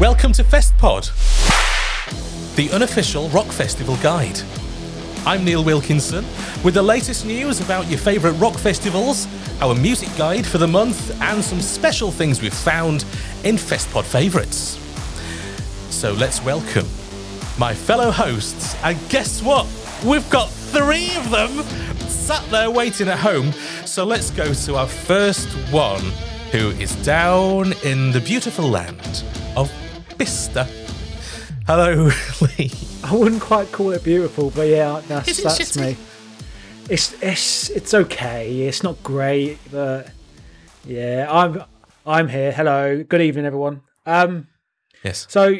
Welcome to FestPod, the unofficial rock festival guide. I'm Neil Wilkinson with the latest news about your favourite rock festivals, our music guide for the month, and some special things we've found in FestPod favourites. So let's welcome my fellow hosts, and guess what? We've got three of them sat there waiting at home. So let's go to our first one, who is down in the beautiful land of Bicester. Hello, Lee. I wouldn't quite call it beautiful, but yeah, that's it that's me. It's it's it's okay. It's not great, but yeah, I'm I'm here. Hello, good evening, everyone. Um, Yes. so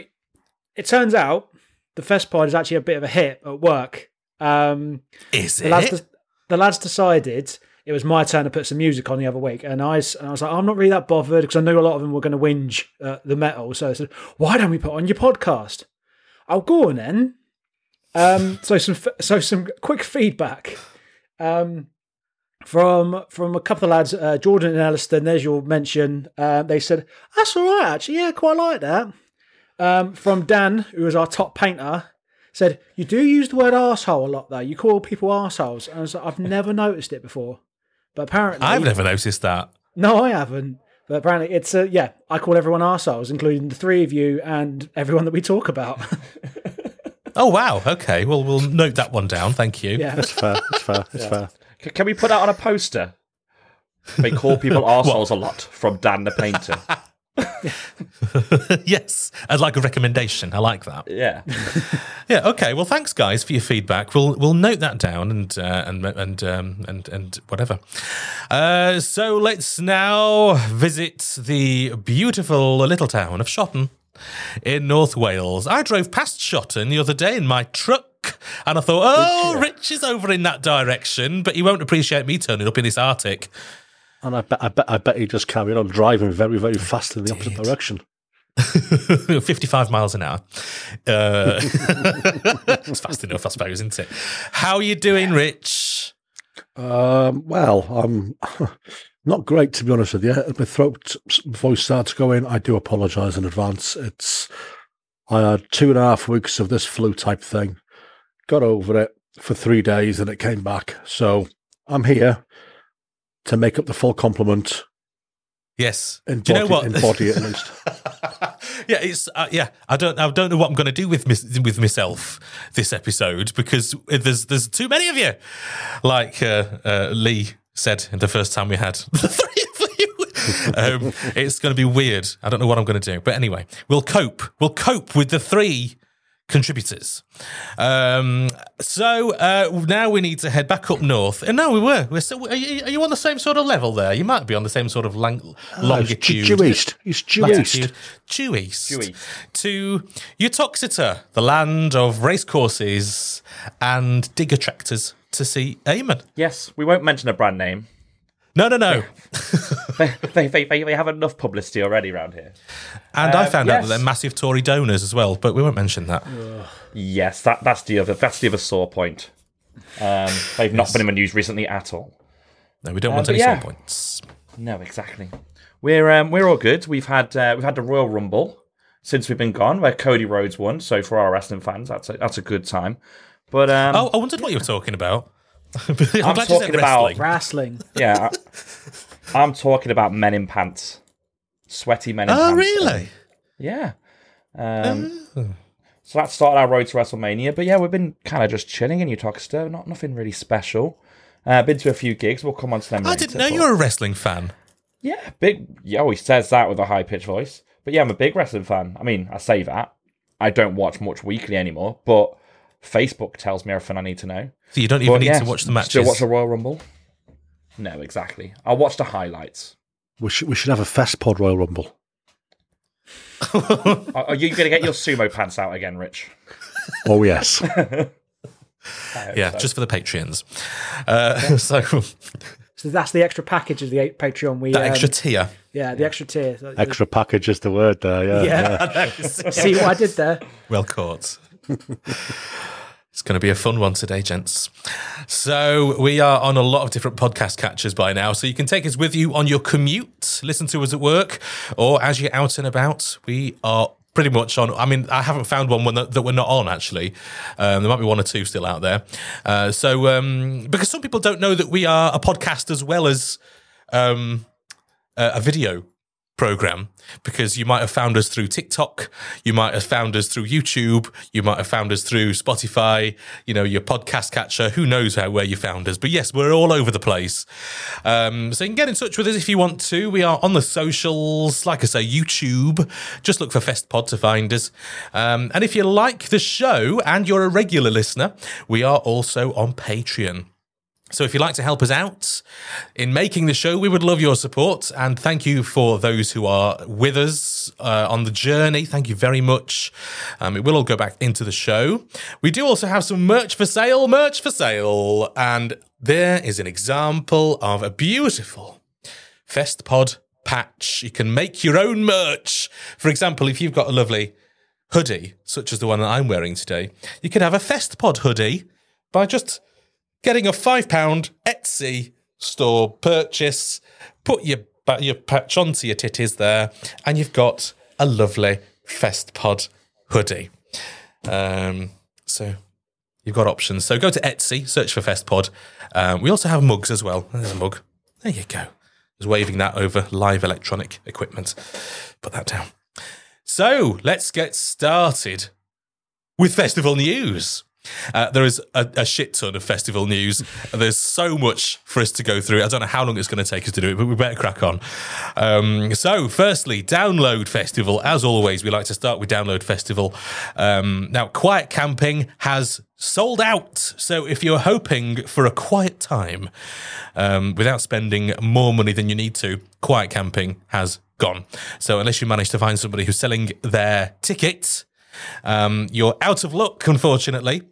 it turns out the Fest Pod is actually a bit of a hit at work. Um, Is the lads, it? de- the lads decided it was my turn to put some music on the other week, and I, and I was like, I'm not really that bothered because I knew a lot of them were going to whinge uh, the metal. So I said, why don't we put on your podcast? I'll go on then. Um, so some so some quick feedback um, from from a couple of lads, uh, Jordan and Elliston. There's your mention. Uh, they said that's all right, actually. Yeah, quite like that. Um, from Dan, who was our top painter, said you do use the word arsehole a lot though. You call people arseholes, and I was like, I've never noticed it before, but apparently I've never noticed that. no, I haven't. But apparently, it's uh, yeah. I call everyone arseholes, including the three of you and everyone that we talk about. Oh wow. Okay. Well, we'll note that one down. Thank you. yeah, It's fair. It's fair. It's fair. C- Can we put that on a poster? They call people arseholes a lot from Dan the Painter. yes. As like a recommendation. I like that. Yeah. Yeah. Okay. Well, thanks, guys, for your feedback. We'll we'll note that down and uh, and and um, and and whatever. Uh, so let's now visit the beautiful little town of Shotton in North Wales. I drove past Shotton the other day in my truck. And I thought, oh, Rich is over in that direction, but he won't appreciate me turning up in this Arctic. And I bet, I bet, I bet he just carried on driving very, very fast in the opposite direction. 55 miles an hour. Uh, it's fast enough, I suppose, isn't it? How are you doing, Rich? Um, well, I'm not great to be honest with you. My throat voice starts going. I do apologise in advance. It's I had two and a half weeks of this flu type thing. Got over it for three days, and it came back. So I'm here to make up the full complement Yes. in Do you know body, what? in body at least. yeah, it's uh, yeah. I don't I don't know what I'm going to do with mis- with myself this episode because there's there's too many of you. Like uh, uh, Lee said the first time we had the three of you. um, it's going to be weird. I don't know what I'm going to do, but anyway, we'll cope. We'll cope with the three contributors. Um, so uh, now we need to head back up north. And no, we were. We're still, are, you, are you on the same sort of level there? You might be on the same sort of lang- It's longitude. due east. It's due east. due east, Due east. to Uttoxeter, the land of racecourses and digger tractors to see Eamon. Yes, we won't mention a brand name. No, no, no. They, they, they, they have enough publicity already around here. And I Uh, found out that they're massive Tory donors as well, but we won't mention that. Yes, that, that's the other that's the other sore point. Um, they've not been in the news recently at all. No, we don't want any yeah. sore points. No, exactly. We're um, we're all good. We've had uh, we've had the Royal Rumble since we've been gone, where Cody Rhodes won. So for our wrestling fans, that's a, that's a good time. But um, Oh, I wondered what you were talking about. I'm, glad you said talking about- wrestling. Wrestling. yeah, I, I'm talking about men in pants, sweaty men in Oh, pants. really? Yeah. Um, So that started our road to WrestleMania. But yeah, we've been kind of just chilling in Utah. Not nothing really special. Uh, been to a few gigs. We'll come on to them. I later, didn't know but- you were a wrestling fan. Yeah, big. Yeah, always says that with a high pitched voice. But yeah, I'm a big wrestling fan. I mean, I say that. I don't watch much weekly anymore, but Facebook tells me everything I need to know. So you don't even But need yeah, to watch the matches. Still matches. watch the Royal Rumble? No, exactly. I'll watch the highlights. We should we should have a fest pod Royal Rumble. Are, are you going to get your sumo pants out again, Rich? Oh yes, yeah, just for the Patreons. Uh, so So that's the extra package of the eight Patreon. We that um, extra tier. yeah, the extra tier. Extra package is the word there. Yeah, Yeah. See what I did there? Well caught. it's going to be a fun one today, gents. So, we are on a lot of different podcast catchers by now. So, you can take us with you on your commute, listen to us at work, or as you're out and about. We are pretty much on. I mean, I haven't found one that, that we're not on, actually. Um, there might be one or two still out there. Uh, so, um, because some people don't know that we are a podcast as well as um, a a video program because you might have found us through TikTok, you might have found us through YouTube, you might have found us through Spotify, you know, your podcast catcher. Who knows how where you found us? But yes, we're all over the place. Um, so you can get in touch with us if you want to. We are on the socials, like I say, YouTube. Just look for FestPod to find us. Um, and if you like the show and you're a regular listener, we are also on Patreon. So if you'd like to help us out in making the show, we would love your support. And thank you for those who are with us uh, on the journey. Thank you very much. Um, it will all go back into the show. We do also have some merch for sale, merch for sale. And there is an example of a beautiful FestPod patch. You can make your own merch. For example, if you've got a lovely hoodie, such as the one that I'm wearing today, you can have a FestPod hoodie by just getting a five pound Etsy store purchase, put your your patch onto your titties there, and you've got a lovely FestPod hoodie. Um, so you've got options. So go to Etsy, search for FestPod. Um, we also have mugs as well. There's a mug. There you go. Just waving that over live electronic equipment. Put that down. So let's get started with festival news. Uh, there is a, a shit ton of festival news. There's so much for us to go through. I don't know how long it's going to take us to do it, but we better crack on. Um, so, firstly, Download Festival. As always, we like to start with Download Festival. Um, now, Quiet Camping has sold out. So, if you're hoping for a quiet time um, without spending more money than you need to, Quiet Camping has gone. So, unless you manage to find somebody who's selling their ticket, um, you're out of luck, unfortunately.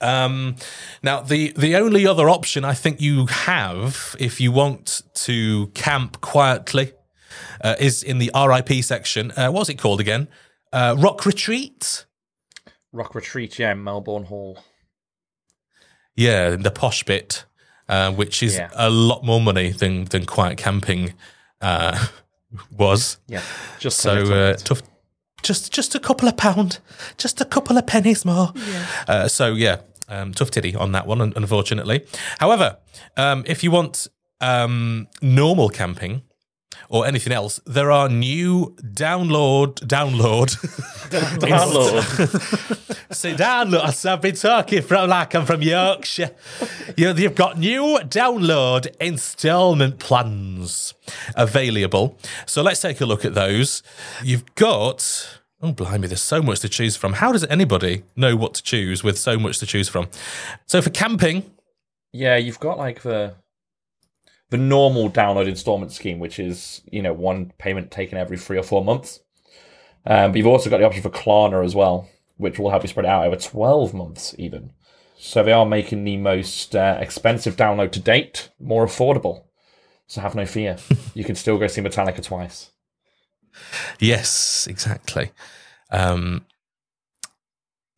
Um, now, the the only other option I think you have, if you want to camp quietly, uh, is in the RIP section. Uh, what's it called again? Uh, Rock Retreat. Rock Retreat, yeah, Melbourne Hall. Yeah, the posh bit, uh, which is Yeah. a lot more money than than quiet camping uh, was. Yeah, just a So uh, tough. Just just a couple of pound, just a couple of pennies more. Uh, so yeah, um, tough titty on that one, unfortunately. However, um, if you want um, normal camping or anything else, there are new download download. Download. Say download. I've been talking from like I'm from Yorkshire. You know, you've got new download installment plans available. So let's take a look at those. You've got. Oh, blimey, there's so much to choose from. How does anybody know what to choose with so much to choose from? So for camping, Yeah, you've got like the the normal download installment scheme, which is you know one payment taken every three or four months. Um, but you've also got the option for Klarna as well, which will help you spread it out over twelve months even. So they are making the most uh, expensive download to date more affordable. So have no fear, you can still go see Metallica twice. Yes, exactly. Um,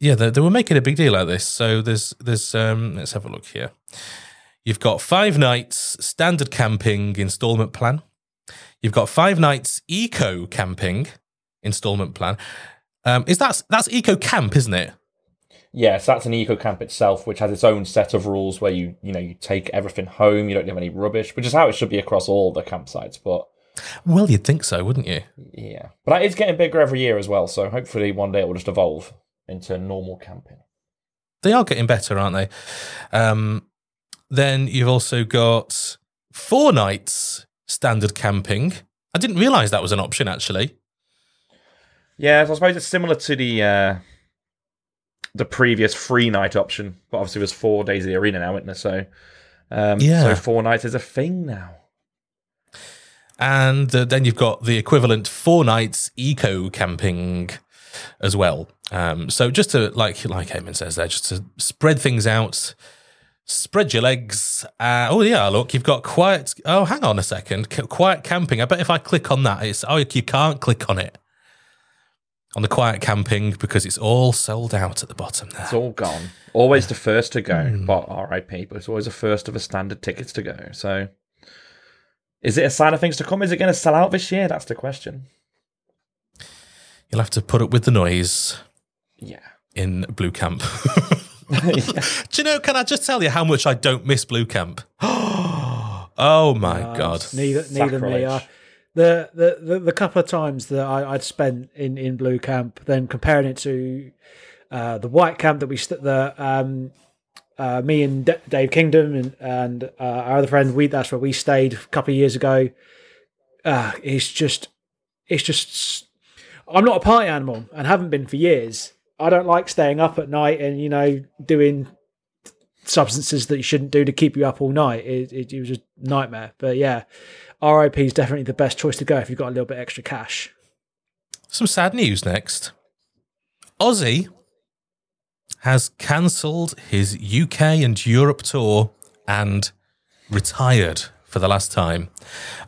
yeah, they, they were making a big deal out of this. So there's there's um, let's have a look here. You've got five nights standard camping installment plan. You've got five nights eco camping installment plan. Um, is that that's eco camp, isn't it? Yes, that's an eco camp itself, which has its own set of rules where you you know you take everything home, you don't have any rubbish, which is how it should be across all the campsites. But Well, you'd think so, wouldn't you? Yeah, but that is getting bigger every year as well. So hopefully one day it will just evolve into normal camping. They are getting better, aren't they? Um, then you've also got four nights standard camping. I didn't realise that was an option actually. Yeah, so I suppose it's similar to the uh, the previous free night option, but obviously there's four days of the arena now, isn't there? So, um, Yeah. so four nights is a thing now. And uh, then you've got the equivalent four nights eco camping as well. Um, so just to like like Eamon says there, just to spread things out, spread your legs. Uh, oh yeah, look, you've got quiet. Oh, hang on a second, C- quiet camping. I bet if I click on that, it's oh you can't click on it on the quiet camping because it's all sold out at the bottom there. It's all gone. Always the first to go, but RIP, but it's always the first of the standard tickets to go. So, is it a sign of things to come? Is it going to sell out this year? That's the question. You'll have to put up with the noise Yeah. in Blue Camp. Do you know? Can I just tell you how much I don't miss Blue Camp? oh my Uh, god! Neither, neither me. Sacrilege. Uh, the, the, the, the couple of times that I, I'd spent in, in Blue Camp, then comparing it to uh, the White Camp that we st- the um, uh, me and D- Dave Kingdom and and uh, our other friend we that's where we stayed a couple of years ago. Uh, it's just it's just I'm not a party animal and haven't been for years. I don't like staying up at night and you know doing substances that you shouldn't do to keep you up all night. It, it, it was a nightmare. But yeah, RIP is definitely the best choice to go if you've got a little bit extra cash. Some sad news next. Ozzy has cancelled his UK and Europe tour and retired for the last time.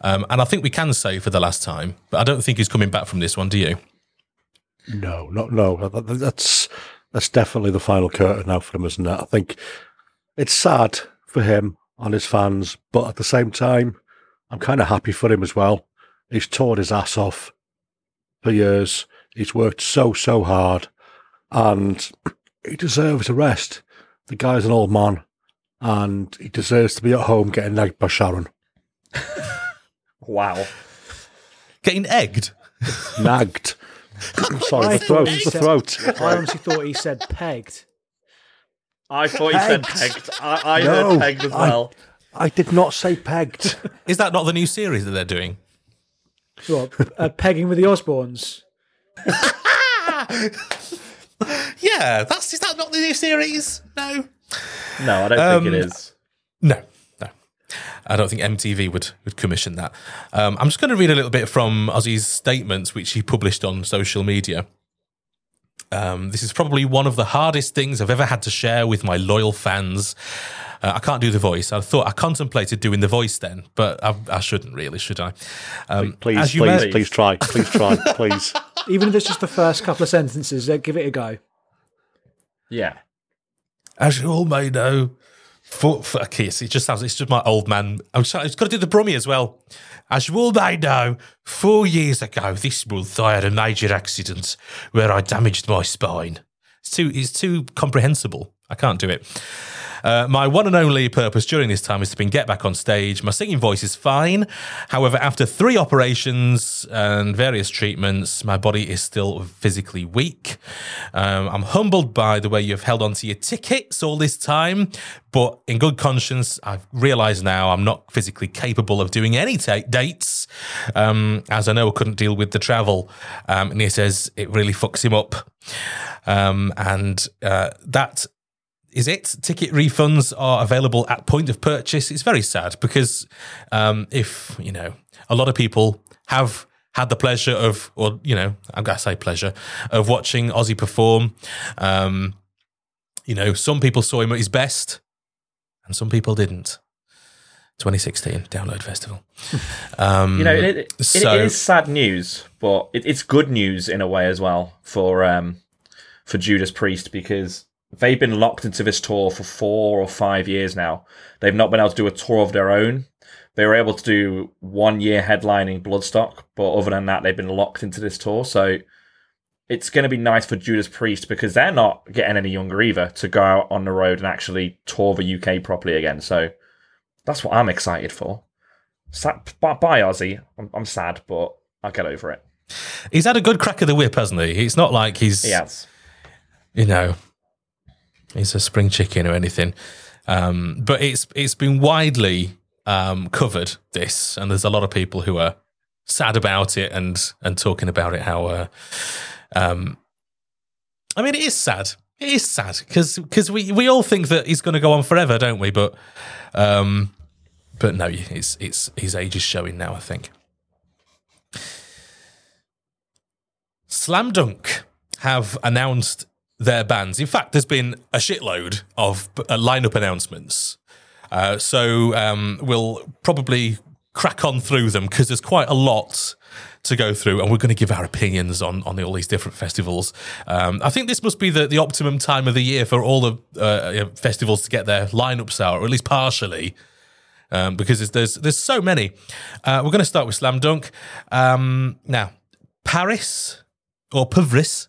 Um, and I think we can say for the last time, but I don't think he's coming back from this one, do you? No, not no. That- that- That's that's definitely the final curtain now for him, isn't it? I think it's sad for him and his fans, but at the same time, I'm kind of happy for him as well. He's toured his ass off for years. He's worked so so hard, and he deserves a rest. The guy's an old man, and he deserves to be at home getting nagged by Sharon. Wow. Getting egged? Nagged. Sorry, I the throat. thought he The said- throat. I honestly thought he said pegged. I thought you said Pegged. pegged. I, I No, heard pegged as I- well. I did not say pegged. Is that not the new series that they're doing? What, uh, pegging with the Osbournes? Yeah, that's is that not the new series? No. No, I don't Um, think it is. No, no. I don't think MTV would, would commission that. Um, I'm just going to read a little bit from Ozzy's statements, which he published on social media. Um, this is probably one of the hardest things I've ever had to share with my loyal fans. Uh, I can't do the voice. I thought I contemplated doing the voice then, but I, I shouldn't really, should I? Um, Please, please, may- please try. Please try. Please. Even if it's just the first couple of sentences, uh, give it a go. Yeah. as you all may know, for, for a kiss, it just sounds, it's just my old man. I'm sorry, it's got to do the Brummy as well. As you all may know, four years ago this month, I had a major accident where I damaged my spine. It's too, it's too comprehensible. I can't do it. Uh, my one and only purpose during this time is to be get back on stage. My singing voice is fine. However, after three operations and various treatments, my body is still physically weak. Um, I'm humbled by the way you've held on to your tickets all this time, but in good conscience, I've realised now I'm not physically capable of doing any ta- dates, um, as I know I couldn't deal with the travel. Um, and he says it really fucks him up. Um, and uh, that is it. Ticket refunds are available at point of purchase. It's very sad because um, if, you know, a lot of people have had the pleasure of, or, you know, I'm going to say pleasure, of watching Ozzy perform. Um, you know, some people saw him at his best and some people didn't. 2016 Download Festival. Um, You know, it, it, so- it is sad news, but it, it's good news in a way as well for um, for Judas Priest because they've been locked into this tour for four or five years now. They've not been able to do a tour of their own. They were able to do one year headlining Bloodstock, but other than that, they've been locked into this tour. So it's going to be nice for Judas Priest because they're not getting any younger either to go out on the road and actually tour the UK properly again. So that's what I'm excited for. Sad, bye, bye, Ozzy. I'm, I'm sad, but I'll get over it. he's had a good crack of the whip, hasn't he? It's not like he's, He has. you know, he's a spring chicken or anything. Um, but it's it's been widely um, covered this, and there's a lot of people who are sad about it and and talking about it. How, uh, um, I mean, it is sad. It is sad because because we we all think that he's going to go on forever, don't we? But um, but no, it's it's his age is showing now. I think. Slam Dunk have announced their bands. In fact, there's been a shitload of uh, lineup announcements. Uh, so um, we'll probably crack on through them because there's quite a lot to go through, and we're going to give our opinions on on all these different festivals. Um, I think this must be the, the optimum time of the year for all the uh, festivals to get their lineups out, or at least partially. Um, because there's, there's so many. Uh, we're going to start with Slam Dunk. Um, now, Paris or Pavris.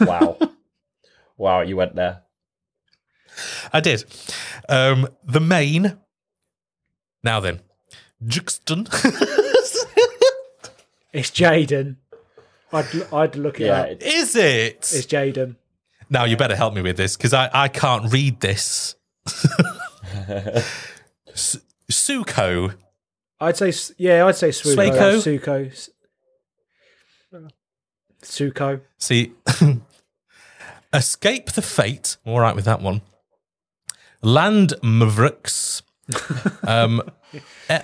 wow. Wow, you went there. I did. Um, the main. Now then, Juxton. It's Jaden. I'd I'd look it Yeah, up. it- Is it? It's Jaden. Now you better help me with this because I, I can't read this. S- Suko. I'd say yeah. I'd say Suko. Suiko? Suko. S- Suko. See, Escape the Fate. All right with that one. Land Mavericks. um, eh,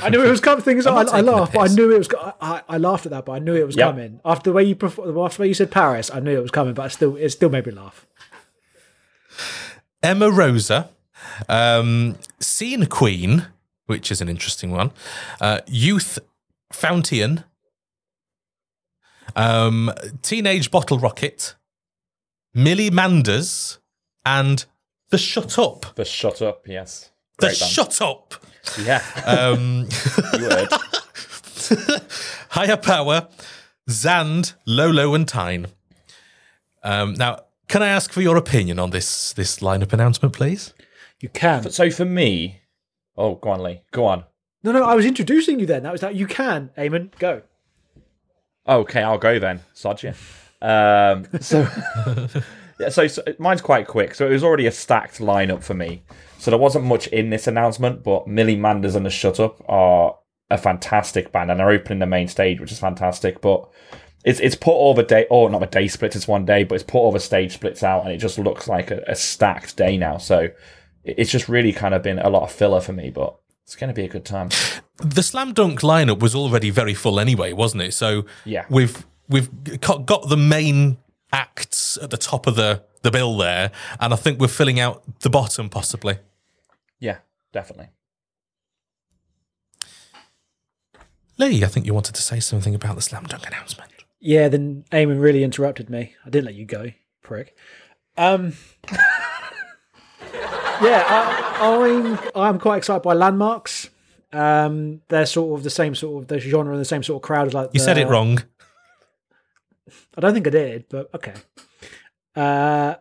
I knew it was coming. Things I'm I, not I taking the laughed, but I knew it was. go- I, I laughed at that, but I knew it was Yep. coming. After the way you perfor- after the way you said Paris, I knew it was coming, but I still it still made me laugh. Emarosa. Um, Scene Queen, which is an interesting one. Uh, Youth Fountain. Um, Teenage Bottle Rocket. Millie Manders. And The Shut Up. The shut up, yes. The Great band. Shut Up. Yeah, Um, you heard. Higher Power, Zand, Lolo, and Tyne. Um, now, can I ask for your opinion on this this lineup announcement, please? You can. So for me, oh, go on, Lee. Go on. No, no. I was introducing you then. That was that. You can, Eamon. Go. Okay, I'll go then. Sod you. Um, so, yeah, so, so mine's quite quick. So it was already a stacked lineup for me. So there wasn't much in this announcement, but Millie Manders and the Shut Up are a fantastic band, and they're opening the main stage, which is fantastic. But it's it's put all the day, or not a day splits, it's one day, but it's put all the stage splits out, and it just looks like a, a stacked day now. So it's just really kind of been a lot of filler for me, but it's going to be a good time. The Slam Dunk lineup was already very full anyway, wasn't it? So Yeah. we've we've got got the main acts at the top of the the bill there, and I think we're filling out the bottom possibly. Yeah, definitely. Lee, I think you wanted to say something about the Slam Dunk announcement. Yeah. Then Eamon really interrupted me. I didn't let you go, prick. Um. yeah, I, I'm I'm quite excited by Landmvrks. Um, they're sort of the same sort of the genre and the same sort of crowd as like You said it wrong. I don't think I did, but okay. Uh,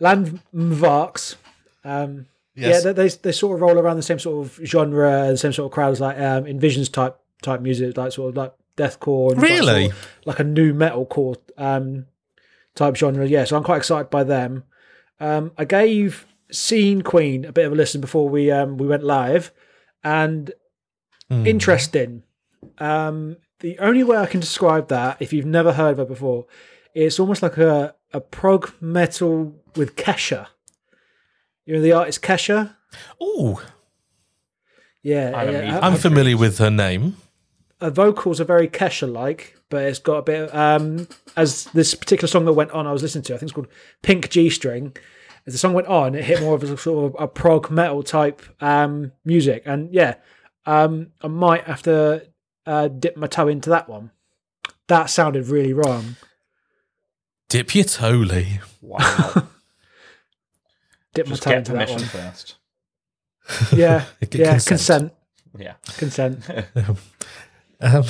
Landmvrks. Um, Yes. Yeah, they, they they sort of roll around the same sort of genre, the same sort of crowd as like um, Invisions type type music, like sort of like deathcore. And like Really? sort of like a new metalcore um, type genre. Yeah, so I'm quite excited by them. Um, I gave Scene Queen a bit of a listen before we um, we went live, and Hmm. interesting. Um, the only way I can describe that, if you've never heard of it before, it's almost like a, a prog metal with Kesha. You know the artist Kesha? Oh, Yeah, I'm yeah, immediately- her- I'm familiar with her name. her vocals are very Kesha-like, but it's got a bit. Of, um, as this particular song that went on, I was listening to. I think it's called Pink G String. As the song went on, it hit more of a sort of a prog metal type um, music, and yeah, um, I might have to uh, dip my toe into that one. That sounded really wrong. Dip your toe, Lee. Wow. Dip Just my toe get into that permission one. first. Yeah, Get yeah, consent. consent, Yeah. consent. Um,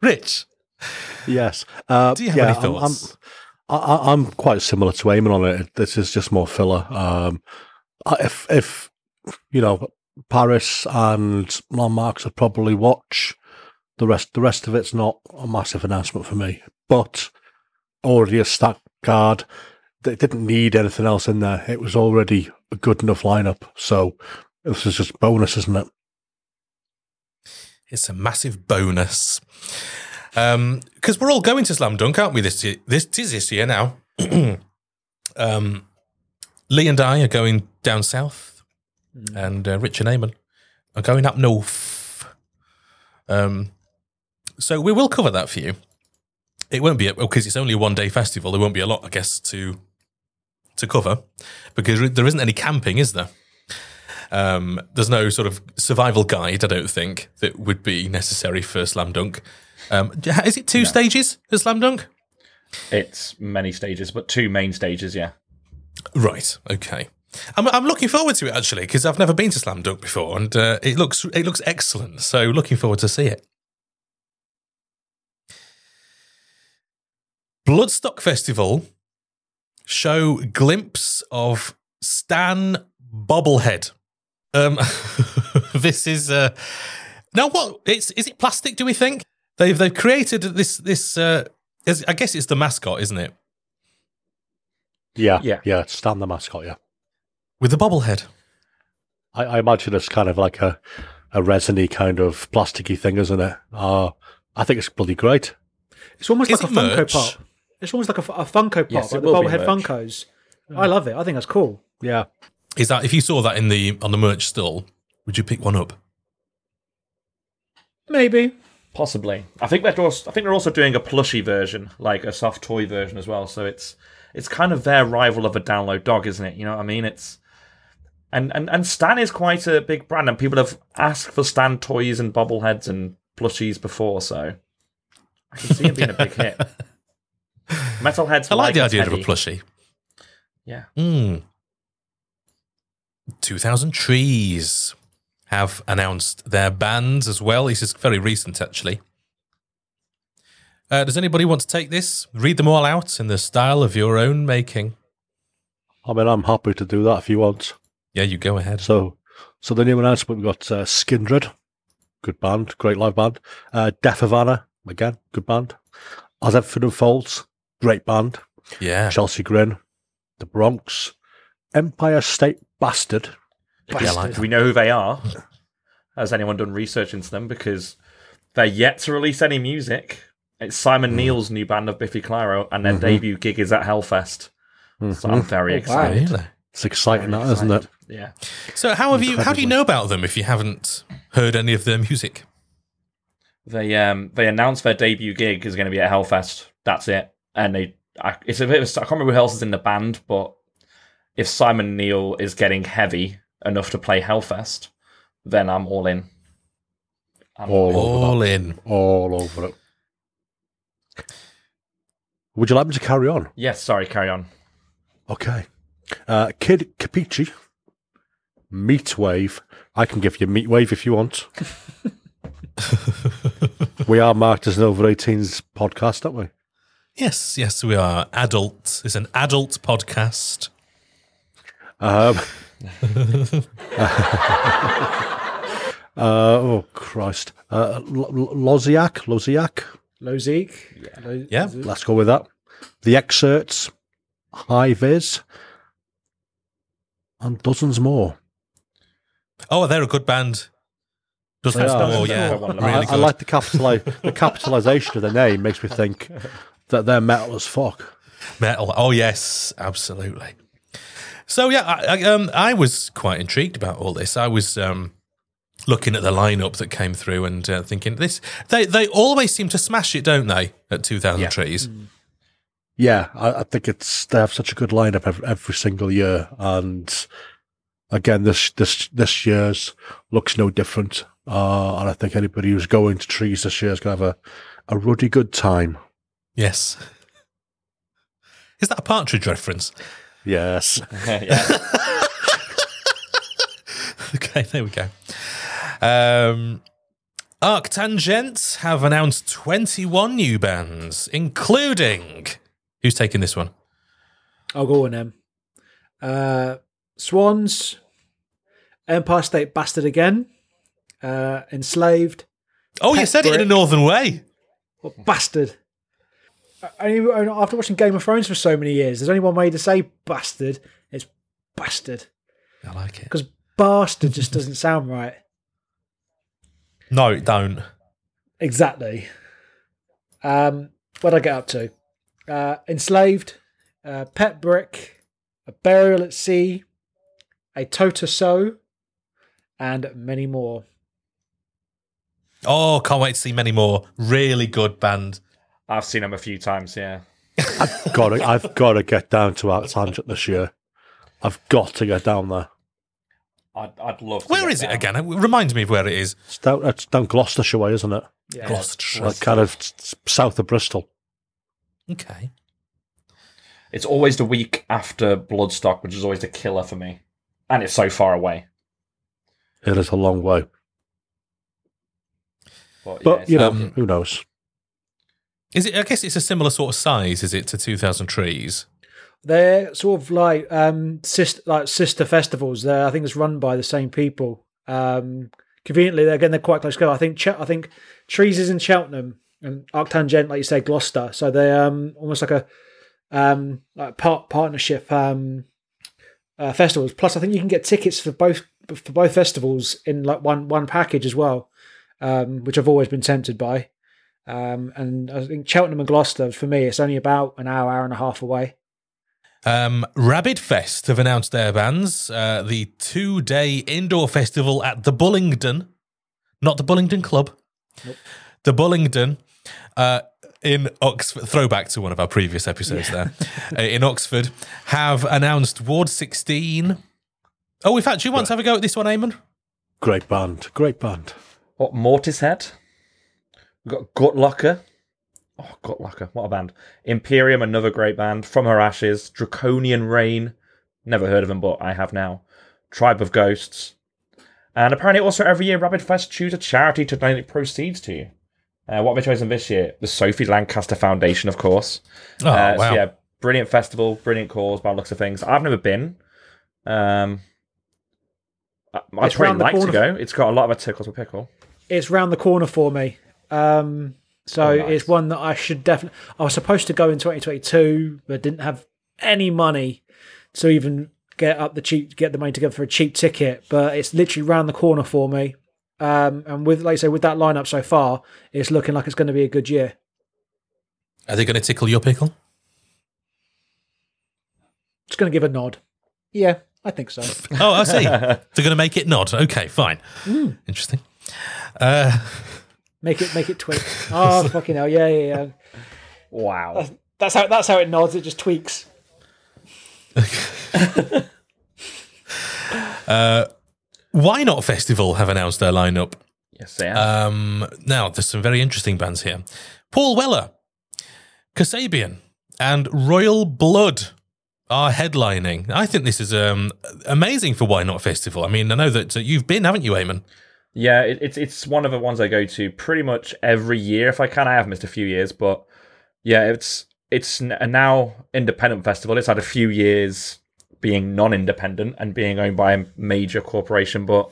Rich, Yes. Uh, do you have yeah, any I'm- I'm- thoughts? I, I'm quite similar to Eamon on it. This is just more filler. Um, if if you know Paris and Landmvrks, I'd probably watch. The rest, the rest of it's not a massive announcement for me. But already a stacked card. They didn't need anything else in there. It was already a good enough lineup. So this is just bonus, isn't it? It's a massive bonus. Because we're all going to Slam Dunk, aren't we? This year, this is this year now. um, Lee and I are going down south, and uh, Rich and Eamon are going up north. Um, so we will cover that for you. It won't be because it's only a one day festival. There won't be a lot, I guess, to to cover because there isn't any camping, is there? Um, there's no sort of survival guide, I don't think, that would be necessary for Slam Dunk. Um, is it two stages for Slam Dunk? It's many stages, but two main stages, yeah. Right. Okay. I'm, I'm looking forward to it actually because I've never been to Slam Dunk before, and uh, it looks it looks excellent. So looking forward to see it. Bloodstock Festival show glimpse of Stan Bobblehead. Um, this is uh, now what? It's is it plastic? Do we think they've they've created this this? Uh, is, I guess it's the mascot, isn't it? Yeah, Yeah. yeah. Stan the mascot. Yeah, With the bobblehead. I, I imagine it's kind of like a a resiny kind of plasticky thing, isn't it? Uh, I think it's bloody great. It's almost Is like a it Funko merch? Pop. It's almost like a, a Funko Pop, Yes, like the will be bobblehead merch. Funkos. I love it. I think that's cool. Yeah, Is that if you saw that in the on the merch stall, would you pick one up? Maybe. Possibly. I think they're also, I think they're also doing a plushy version, like a soft toy version as well. So it's it's kind of their rival of a download dog, isn't it? You know what I mean? It's and and and Stan is quite a big brand, and people have asked for Stan toys and bobbleheads and plushies before, so I can see it being a big hit. Metalheads. I like the it idea of a plushie. Yeah. Mm. 2000 Trees have announced their bands as well. This is very recent, actually. Uh, does anybody want to take this? Read them all out in the style of your own making. I mean, I'm happy to do that if you want. Yeah, you go ahead. So, so the new announcement we've got uh, Skindred, good band, great live band. Uh, Death Havana, again, good band. As Everything Unfolds, great band. Yeah. Chelsea Grin, The Bronx, Empire State Bastard. Yeah, like Do we know who they are? Has anyone done research into them? Because they're yet to release any music. It's Simon hmm. Neil's new band of Biffy Clyro, and their mm-hmm. debut gig is at Hellfest. So I'm mm-hmm. very Oh, wow. excited. Really? It's exciting, that isn't it? Yeah. So how have you how do you know about them if you haven't heard any of their music? They um they announced their debut gig is going to be at Hellfest. That's it. And they I, it's a bit of a, I can't remember who else is in the band, but if Simon Neil is getting heavy enough to play Hellfest, then I'm all in. I'm All All in. All over it. Would you like me to carry on? Yes, sorry, carry on. Okay. Uh, Kid Kapichi, Meatwave. I can give you Meatwave if you want. we are marked as an over 18s podcast, aren't we? Yes, yes, we are adult. It's an adult podcast. Um, uh, oh, Christ. Uh, L- L- Loziak, Loziak. Lozique. Lo- Yeah. Let's go with that. The Xcerts, High Vis, and dozens more. Oh, they're a good band. Doesn't They. Oh, yeah, really I, good. I like the capitali- the capitalization of the name makes me think that they're metal as fuck. Metal. Oh yes, absolutely. So yeah, I, I, um, I was quite intrigued about all this. I was um, looking at the lineup that came through and uh, thinking this. They they always seem to smash it, don't they? At Two Thousand Yeah. Trees. Yeah, I, I think it's they have such a good lineup every, every single year, and again, this this this year's looks no different. Uh, and I think anybody who's going to trees this year is going to have a, a ruddy good time. Yes. Is that a partridge reference? Yes, yeah. okay, there we go. Um, Arctangent have announced 21 new bands, including. Who's taking this one? I'll go on them. Uh, Swans, Empire State Bastard again, uh, Enslaved, Oh, you Pet said it in a northern way. or Bastard, only after watching Game of Thrones for so many years, there's only one way to say bastard. It's bastard I like it. because bastard just doesn't sound right. No, it don't. Exactly. Um, what I get up to? Uh, enslaved, uh, pet brick, a burial at sea, a tota so, and many more. Oh, can't wait to see many more. Really good band. I've seen him a few times. Yeah, I've got to, I've got to get down to Arctangent this year. I've got to get down there. I'd, I'd love. To Where get is it again? It reminds me of where it is. It's down, it's down Gloucestershire way, isn't it? Yeah. Gloucestershire. Like kind of south of Bristol. Okay. It's always the week after Bloodstock, which is always the killer for me, and it's so far away. It is a long way. But, But, yeah, you know, um, who knows? Is it? I guess it's a similar sort of size, is it, to Two Thousand Trees? They're sort of like um sister like sister festivals. There, I think it's run by the same people. Um, conveniently, they're again they're quite close. I think I think Trees is in Cheltenham and Arctangent, like you say, Gloucester. So they're um almost like a um like part partnership um uh, festivals. Plus, I think you can get tickets for both for both festivals in like one one package as well, um, which I've always been tempted by. Um, and I think Cheltenham and Gloucester for me, it's only about an hour, hour and a half away. Um, Rabid Fest have announced their bands. Uh, the two day indoor festival at the Bullingdon, not the Bullingdon Club, the Bullingdon uh, in Oxford. Throwback to one of our previous episodes there. Uh, in Oxford, have announced Ward 16. Oh, in fact, do you want to have a go at this one, Eamon? Great band. Great band. What Mortishead? We've got Gutlocker. Oh, Gutlocker, what a band! Imperium, another great band. From Her Ashes, Draconian Rain. Never heard of them, but I have now. Tribe of Ghosts, and apparently also every year Rapid Fest choose a charity to donate proceeds to. Uh, what have we chosen this year? The Sophie Lancaster Foundation, of course. Oh, Uh, wow. So yeah, brilliant festival, brilliant cause by the looks of things. I've never been. Um, I- I'd It's really like to go. It's got a lot of a tickle to pickle. it's round the corner for me. Um, so Oh, nice. it's one that I should definitely. I was supposed to go in 2022, but didn't have any money to even get up the cheap, get the money together for a cheap ticket. But it's literally round the corner for me. Um, and with, like I say, with that lineup so far, it's looking like it's going to be a good year. Are they going to tickle your pickle? Just going to give a nod. Yeah, I think so. Oh, I see. They're going to make it nod. Okay, fine. Interesting. Uh, Make it, make it tweak. Oh fucking hell! Yeah, yeah, yeah. Wow. That's how that's how it nods. It just tweaks. Why Not Festival have announced their lineup. Yes, they are. Um, now, there's some very interesting bands here. Paul Weller, Kasabian, and Royal Blood are headlining. I think this is um, amazing for Why Not Festival. I mean, I know that uh, you've been, haven't you, Eamon? Yeah, it, it's it's one of the ones I go to pretty much every year if I can. I have missed a few years, but yeah, it's it's a now independent festival. It's had a few years being non-independent and being owned by a major corporation, but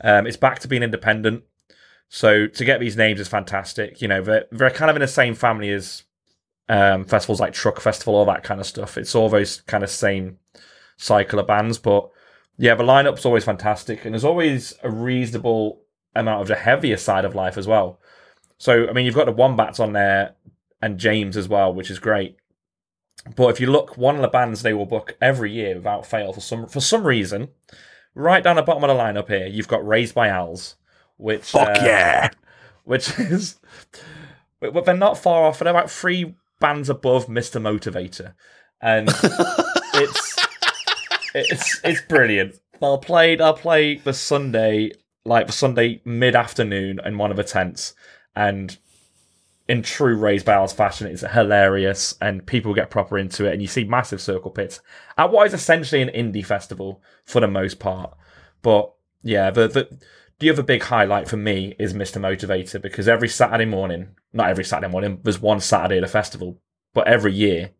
um, it's back to being independent. So to get these names is fantastic. You know, they're, they're kind of in the same family as um, festivals like Truck Festival, all that kind of stuff. It's all those kind of same cycle of bands, but yeah, the lineup's always fantastic, and there's always a reasonable amount of the heavier side of life as well. So I mean, you've got the Wombats on there and James as well, which is great. But if you look, one of the bands they will book every year without fail for some for some reason, right down the bottom of the lineup here, you've got Raised by Owls, which Fuck uh, yeah. which is but they're not far off. They're about three bands above Mr. Motivator, and it's it's brilliant. They'll play they'll play the Sunday like the Sunday mid afternoon in one of the tents, and in true Raised by Owls fashion, it's hilarious, and people get proper into it, and you see massive circle pits at what is essentially an indie festival for the most part. But yeah, the the the other big highlight for me is Mr. Motivator because every Saturday morning, not every Saturday morning, there's one Saturday at the festival, but every year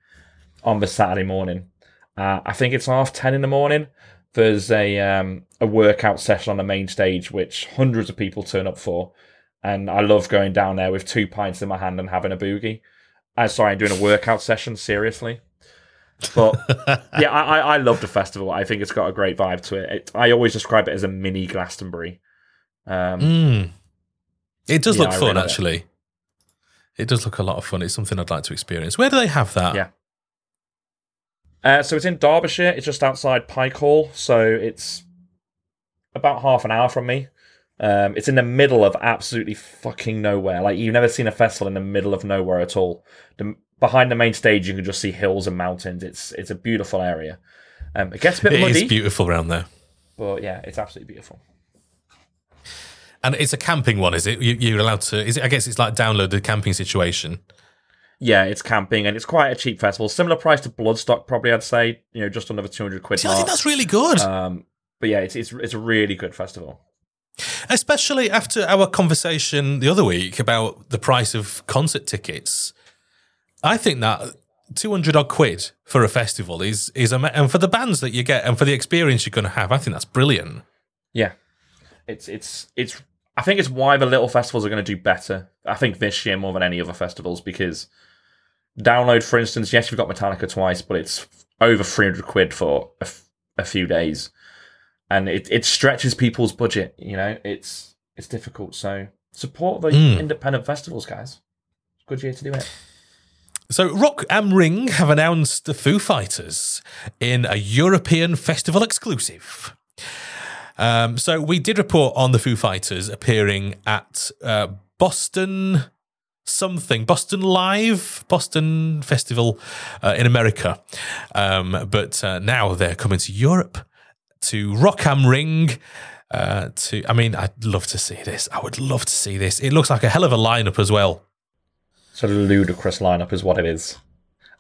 on the Saturday morning, uh, I think it's half ten in the morning. There's a um, a workout session on the main stage, which hundreds of people turn up for, and I love going down there with two pints in my hand and having a boogie. I'm sorry, I'm doing a workout session. Seriously. But yeah, I, I, I love the festival. I think it's got a great vibe to it. it I always describe it as a mini Glastonbury. Um, Mm. It does Yeah, look I fun, like it. actually. It does look a lot of fun. It's something I'd like to experience. Where do they have that? Yeah. Uh, so it's in Derbyshire. It's just outside Pikehall, So it's about half an hour from me. Um, it's in the middle of absolutely fucking nowhere. Like you've never seen a festival in the middle of nowhere at all. The, behind the main stage, you can just see hills and mountains. It's it's a beautiful area. Um, it gets a bit It muddy, is beautiful around there. but yeah, it's absolutely beautiful. And it's a camping one, is it? You, you're allowed to. Is it? I guess it's like download the camping situation. Yeah, it's camping and it's quite a cheap festival. Similar price to Bloodstock, probably. I'd say you know just under the two hundred quid See, I think that's really good, Um, but yeah, it's, it's it's a really good festival. especially after our conversation the other week about the price of concert tickets. I think that two hundred odd quid for a festival is is ama- and for the bands that you get and for the experience you're going to have. I think that's brilliant. Yeah, it's it's it's. I think it's why the little festivals are going to do better. I think this year more than any other festivals because download, for instance, yes, you've got Metallica twice, but it's over three hundred quid for a, f- a few days, and it it stretches people's budget. You know, it's it's difficult. So support the Mm. independent festivals, guys. Good year to do it. So, Rock am Ring have announced the Foo Fighters in a European festival exclusive. Um, so, we did report on the Foo Fighters appearing at uh, Boston something, Boston Live, Boston Festival uh, in America. Um, but uh, now they're coming to Europe to Rock am Ring. Uh, to, I mean, I'd love to see this. I would love to see this. It looks like a hell of a lineup as well. It's a ludicrous lineup, is what it is.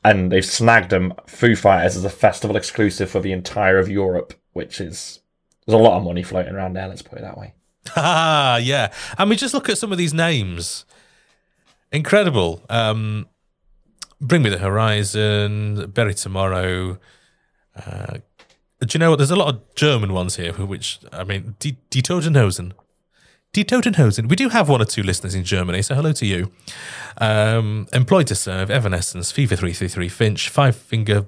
And they've snagged them Foo Fighters as a festival exclusive for the entire of Europe, which is there's a lot of money floating around there. Let's put it that way. Ah, yeah. I mean, just look at some of these names. Incredible. Um, Bring Me the Horizon, Bury Tomorrow. Uh, do you know what? There's a lot of German ones here, which, I mean, Die, Die Toten Hosen. Die Toten Hosen. We do have one or two listeners in Germany, so hello to you. Um, Employed to Serve, Evanescence, Fever 333, Finch, Five Finger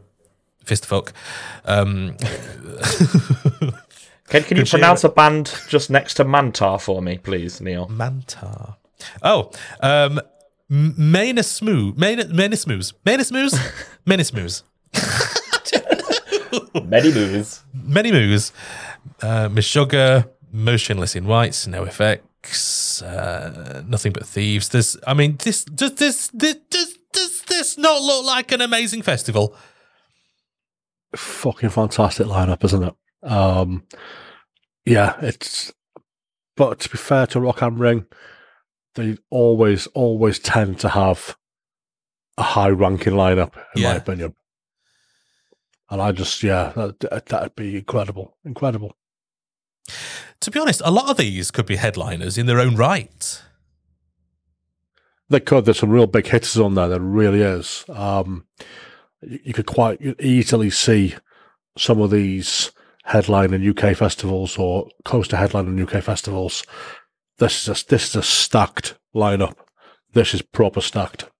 Fistfuck. Um, Can, can you pronounce a band just next to Mantar for me, please, Neil? Mantar. Oh, um, Manismoo. Manismoos. Manismoos? Manismoos. Many movies. Many moves. Uh, Miss Sugar, Motionless in Whites, NOFX, uh, Nothing But Thieves. There's, I mean, this, does this, this, does, does this not look like an amazing festival? fucking fantastic lineup, isn't it? Um, yeah, it's. But to be fair to Rock am Ring, they always, always tend to have a high ranking lineup, in my opinion. And I just, yeah, that, that'd be incredible, incredible. To be honest, a lot of these could be headliners in their own right. They could. There's some real big hitters on there. There really is. Um, you you could quite easily see some of these headline in UK festivals or close to headline in UK festivals. This is a, this is a stacked lineup. This is proper stacked.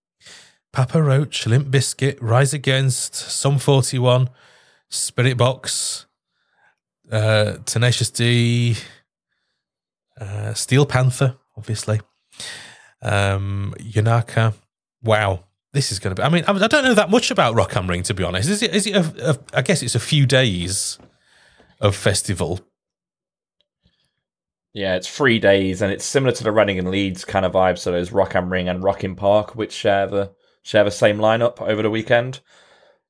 Papa Roach, Limp Bizkit, Rise Against, Sum 41, Spiritbox, uh, Tenacious D, uh, Steel Panther, obviously, um. Wow, this is going to be. I mean, I, don't know that much about Rock am Ring, to be honest. Is it? Is it? A, a, I guess it's a few days of festival. Yeah, it's three days, and it's similar to the Reading and Leeds kind of vibe. So there's Rock am Ring and Rock im Park, which share the share the same lineup over the weekend.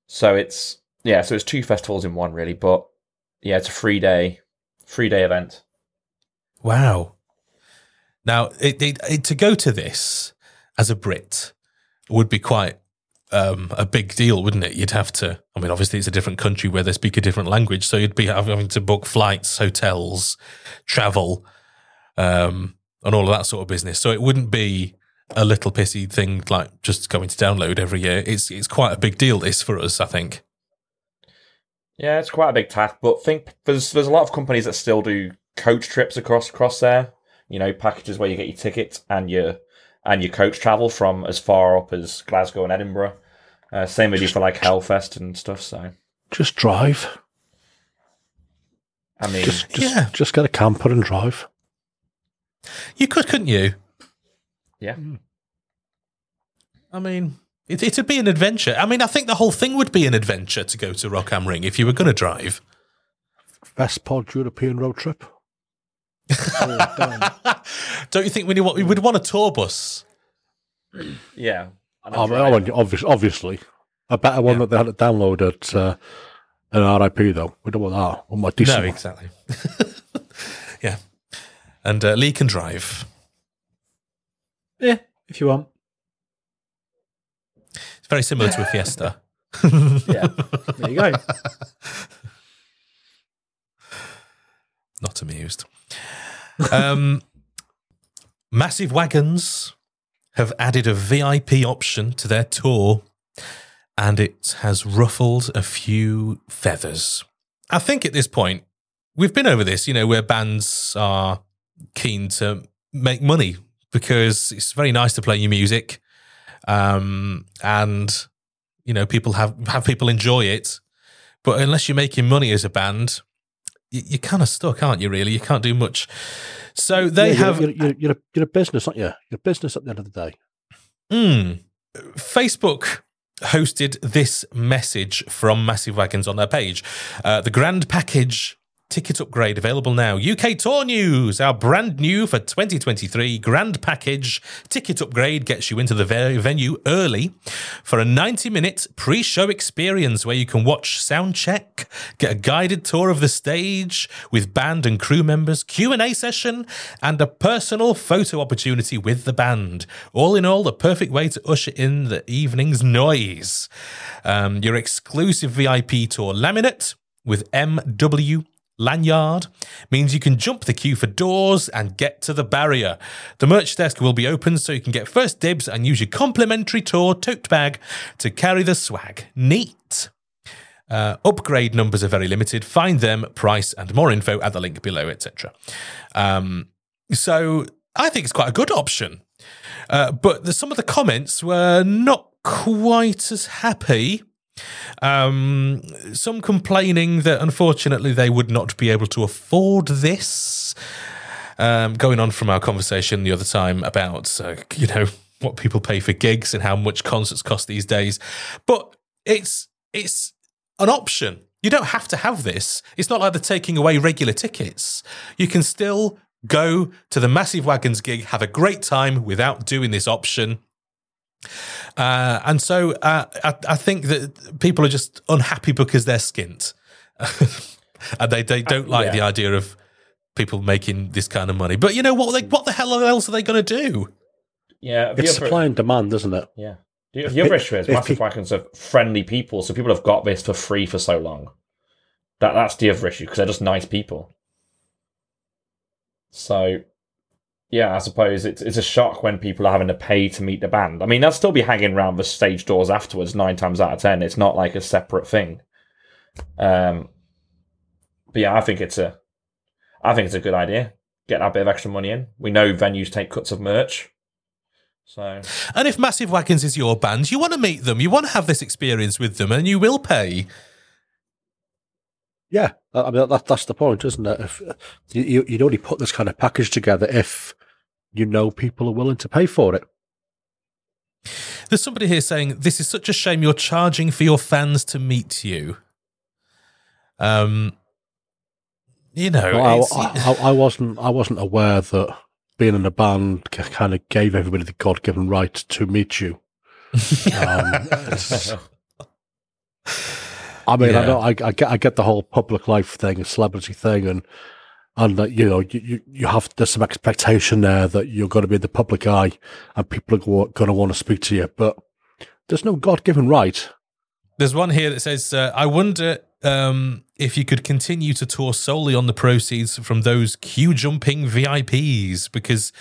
So it's yeah, so it's two festivals in one really, but yeah, it's a three day three day event. Wow. Now, it, it, it, to go to this as a Brit would be quite um, a big deal, wouldn't it? You'd have to. I mean, obviously, it's a different country where they speak a different language, so you'd be having to book flights, hotels, travel, um, and all of that sort of business. So it wouldn't be a little pissy thing like just going to download every year. It's it's quite a big deal. This for us, I think. Yeah, it's quite a big task, but think there's there's a lot of companies that still do coach trips across across there. You know, packages where you get your ticket and your and your coach travel from as far up as Glasgow and Edinburgh. Uh, same with you for like Hellfest and stuff. So Just drive. I mean, Just, just, Yeah. just get a camper and drive. You could, couldn't you? yeah, I mean, it, it'd be an adventure. I mean, I think the whole thing would be an adventure to go to Rock am Ring if you were going to drive. FestPod European road trip. Oh. Don't you think we, need? we would want a tour bus? yeah. And Oh, I'm well, right. obvious, obviously. A better one Yeah. that they had to download at uh, an RIP, though. We don't want that. We want a decent No, one. exactly. And uh, Lee can drive. yeah, if you want. It's very similar to a Fiesta. yeah. There you go. Not amused. Um, Massive Wagons have added a VIP option to their tour, and it has ruffled a few feathers. I think at this point, we've been over this, you know, where bands are keen to make money because it's very nice to play your music, um, and you know, people have have people enjoy it. But unless you're making money as a band, you, you're kind of stuck, aren't you? Really, you can't do much. So they Yeah, you're- have You're, you're, you're, a, you're a business, aren't you? You're a business at the end of the day. Mm. Facebook hosted this message from Massive Wagons on their page. Uh, the grand package ticket upgrade available now. UK Tour News, our brand new for 2023 grand package ticket upgrade gets you into the ve- venue early for a 90 minute pre show experience where you can watch sound check, get a guided tour of the stage with band and crew members, Q&A session and a personal photo opportunity with the band. All in all, the perfect way to usher in the evening's noise. Um, your exclusive VIP tour laminate with MW lanyard means you can jump the queue for doors and get to the barrier. The merch desk will be open so you can get first dibs and use your complimentary tour tote bag to carry the swag. Neat. Uh, upgrade numbers are very limited. Find them, price, and more info at the link below, etc. Um, so I think it's quite a good option. Uh, but the, some of the comments were not quite as happy. Um, some complaining that unfortunately they would not be able to afford this. Um, going on from our conversation the other time about uh, you know what people pay for gigs and how much concerts cost these days, but it's it's an option. You don't have to have this. It's not like they're taking away regular tickets. You can still go to the Massive Wagons gig, have a great time without doing this option. Uh, and so uh, I, I think that people are just unhappy because they're skint. and they, they don't like yeah. the idea of people making this kind of money. But you know what? They, what the hell else are they going to do? Yeah, It's other- supply and demand, isn't it? Yeah. The, the other issue is if massive pe- wagons are friendly people, so people have got this for free for so long. That that's the other issue because they're just nice people. So, yeah, I suppose it's it's a shock when people are having to pay to meet the band. I mean, they'll still be hanging around the stage doors afterwards. Nine times out of ten, it's not like a separate thing. Um, but yeah, I think it's a, I think it's a good idea. Get that bit of extra money in. We know venues take cuts of merch, so And if Massive Wagons is your band, you want to meet them, you want to have this experience with them, and you will pay. Yeah, I mean that, that's the point, isn't it? If you, you- you'd only put this kind of package together if you know people are willing to pay for it. There's somebody here saying this is such a shame you're charging for your fans to meet you. Um, you know, Well, I, I, I wasn't I wasn't aware that being in a band kind of gave everybody the God given right to meet you. Um, I mean, Yeah. I know I, I get I get the whole public life thing, celebrity thing, and and that you know you, you have there's some expectation there that you're going to be in the public eye and people are going to want to speak to you, but there's no God given right. There's one here that says, uh, I wonder um, if you could continue to tour solely on the proceeds from those queue jumping VIPs, because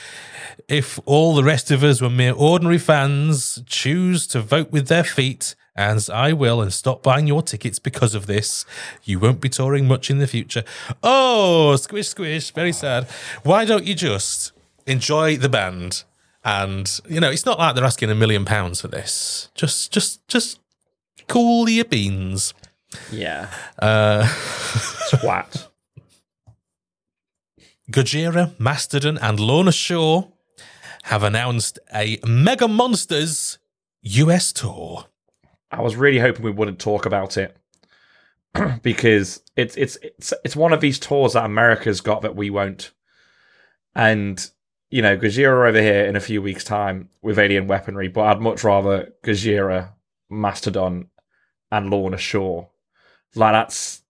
if all the rest of us were mere ordinary fans, choose to vote with their feet, as I will, and stop buying your tickets because of this, you won't be touring much in the future. Oh, squish, squish, very sad. Why don't you just enjoy the band? And you know, it's not like they're asking a million pounds for this. Just, just, just cool your beans. Yeah. Uh, Twat. Gojira, Mastodon, and Lorna Shore have announced a Mega Monsters US tour. I was really hoping we wouldn't talk about it because it's it's it's it's one of these tours that America's got that we won't. And you know, Gojira over here in a few weeks' time with alien weaponry, but I'd much rather Gojira, Mastodon, and Lorna Shore. Like that's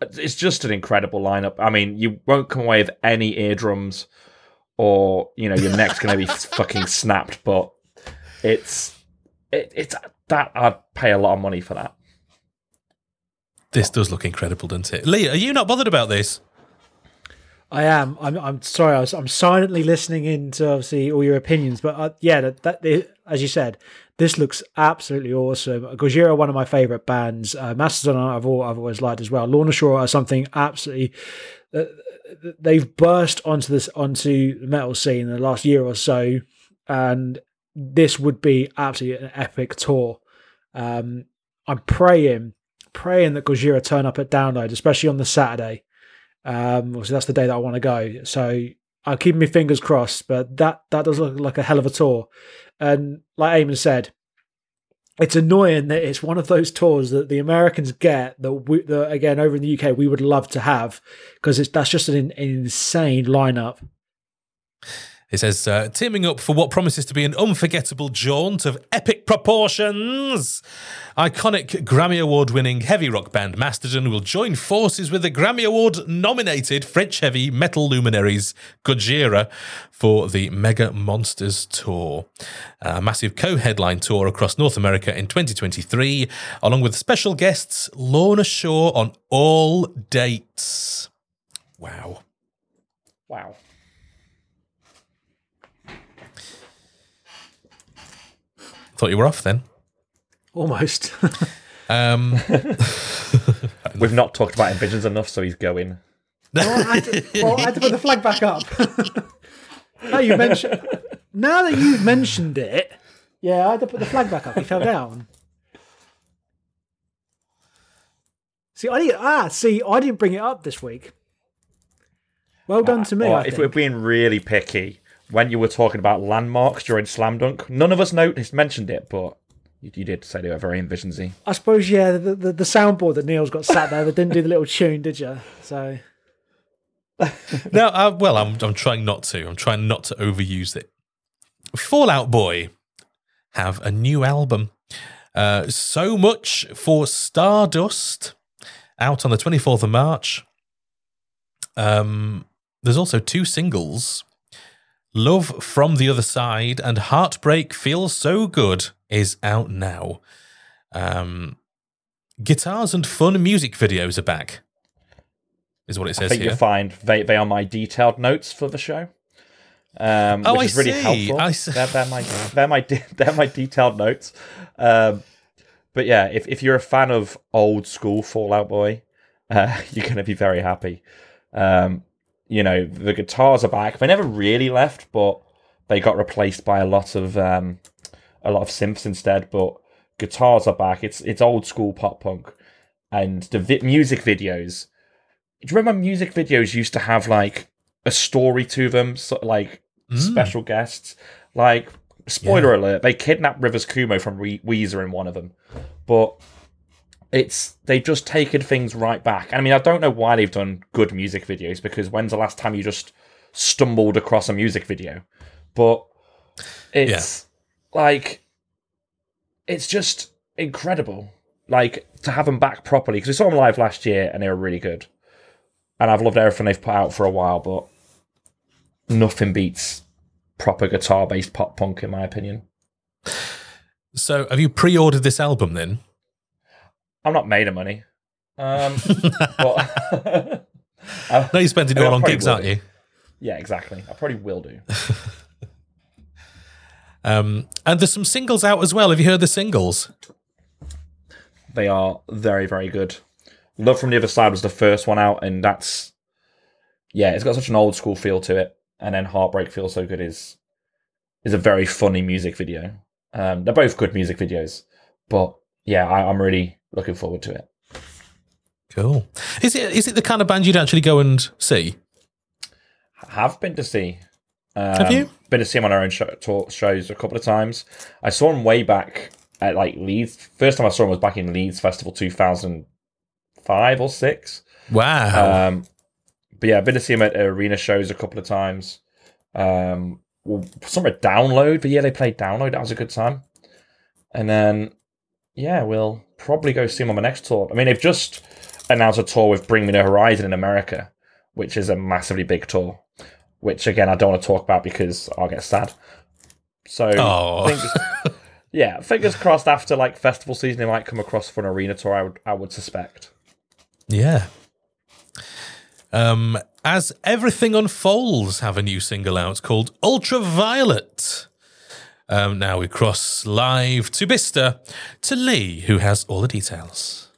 it's just an incredible lineup. I mean, you won't come away with any eardrums or you know your neck's going to be fucking snapped, but it's it, it's that I'd pay a lot of money for that. This does look incredible, doesn't it? Lee, are you not bothered about this? I am. I'm. I'm sorry. I was, I'm silently listening in to obviously all your opinions, but uh, yeah, that, that as you said, this looks absolutely awesome. Gojira, one of my favorite bands. Uh, Mastodon, I've, all, I've always liked as well. Lorna Shore are something absolutely. Uh, they've burst onto this onto the metal scene in the last year or so, and this would be absolutely an epic tour. Um, I'm praying, praying that Gojira turn up at Download, especially on the Saturday. Um, obviously that's the day that I want to go. So I'll keep my fingers crossed. But that that does look like a hell of a tour. And like Eamon said, it's annoying that it's one of those tours that the Americans get that, we, that again over in the UK we would love to have because it's that's just an, an insane lineup. It says, uh, teaming up for what promises to be an unforgettable jaunt of epic proportions. Iconic Grammy Award winning heavy rock band Mastodon will join forces with the Grammy Award nominated French heavy metal luminaries Gojira for the Mega Monsters Tour. A massive co headline tour across North America in 2023, along with special guests Lorna Shore on all dates. Wow. Wow. Thought you were off then. Almost. Um, We've not talked about Invisions enough, so he's going. well, I had to, well, I had to put the flag back up. now you mentioned. Now that you've mentioned it, yeah, I had to put the flag back up. He fell down. See, I didn't. Ah, see, I didn't bring it up this week. Well done to me. Or I if think. we're being really picky, when you were talking about Landmvrks during Slam Dunk, none of us noticed mentioned it, but you, you did say they were very Invisionsy. I suppose, yeah, the, the, the soundboard that Neil's got sat there that didn't do the little tune, did you? So no, uh, well, I'm I'm trying not to. I'm trying not to overuse it. Fall Out Boy have a new album. Uh, so much for Stardust out on the 24th of March. Um, there's also two singles. Love from the Other Side and Heartbreak Feels So Good is out now. Um, guitars and fun music videos are back, is what it I says think here. you'll find they, they are my detailed notes for the show. Um, Oh, which I is really see. helpful. I see. They're, they're my they're my de- they're my detailed notes. Um, but yeah, if if you're a fan of old school Fall Out Boy, uh, you're gonna be very happy. Um, you know the guitars are back. They never really left, but they got replaced by a lot of um, a lot of synths instead. But guitars are back. It's it's old school pop punk, and the vi- music videos. Do you remember music videos used to have like a story to them, of like special guests? Like spoiler alert, they kidnapped Rivers Cuomo from Re- Weezer in one of them, but it's they've just taken things right back. I mean, I don't know why they've done good music videos because when's the last time you just stumbled across a music video? But it's like it's just incredible, like to have them back properly because we saw them live last year and they were really good, and I've loved everything they've put out for a while, but nothing beats proper guitar based pop punk in my opinion. So, have you pre-ordered this album then? I'm not made of money. Um, but No, you're spending it all on gigs, aren't do. you? yeah, exactly. I probably will do. Um, and there's some singles out as well. Have you heard the singles? They are very, very good. Love from the Other Side was the first one out, and that's yeah, it's got such an old school feel to it. And then Heartbreak Feels So Good is is a very funny music video. Um, they're both good music videos, but yeah, I, I'm really looking forward to it. Cool. Is it is it the kind of band you'd actually go and see? Have been to see. Um, Have you? Been to see them on our own show, tour, shows a couple of times. I saw them way back at like Leeds. First time I saw them was back in Leeds Festival 2005 or six. Wow. Um, but yeah, I've been to see them at arena shows a couple of times. Um, well, some at Download, but yeah, they played Download. That was a good time. And then, yeah, we'll probably go see them on the next tour. I mean, they've just announced a tour with Bring Me the Horizon in America, which is a massively big tour. Which again, I don't want to talk about because I'll get sad. So, Oh. fingers, yeah, fingers crossed. After like festival season, they might come across for an arena tour. I would, I would suspect. yeah. Um, as everything unfolds, have a new single out called Ultraviolet. Um, now we cross live to Bista to Lee, who has all the details.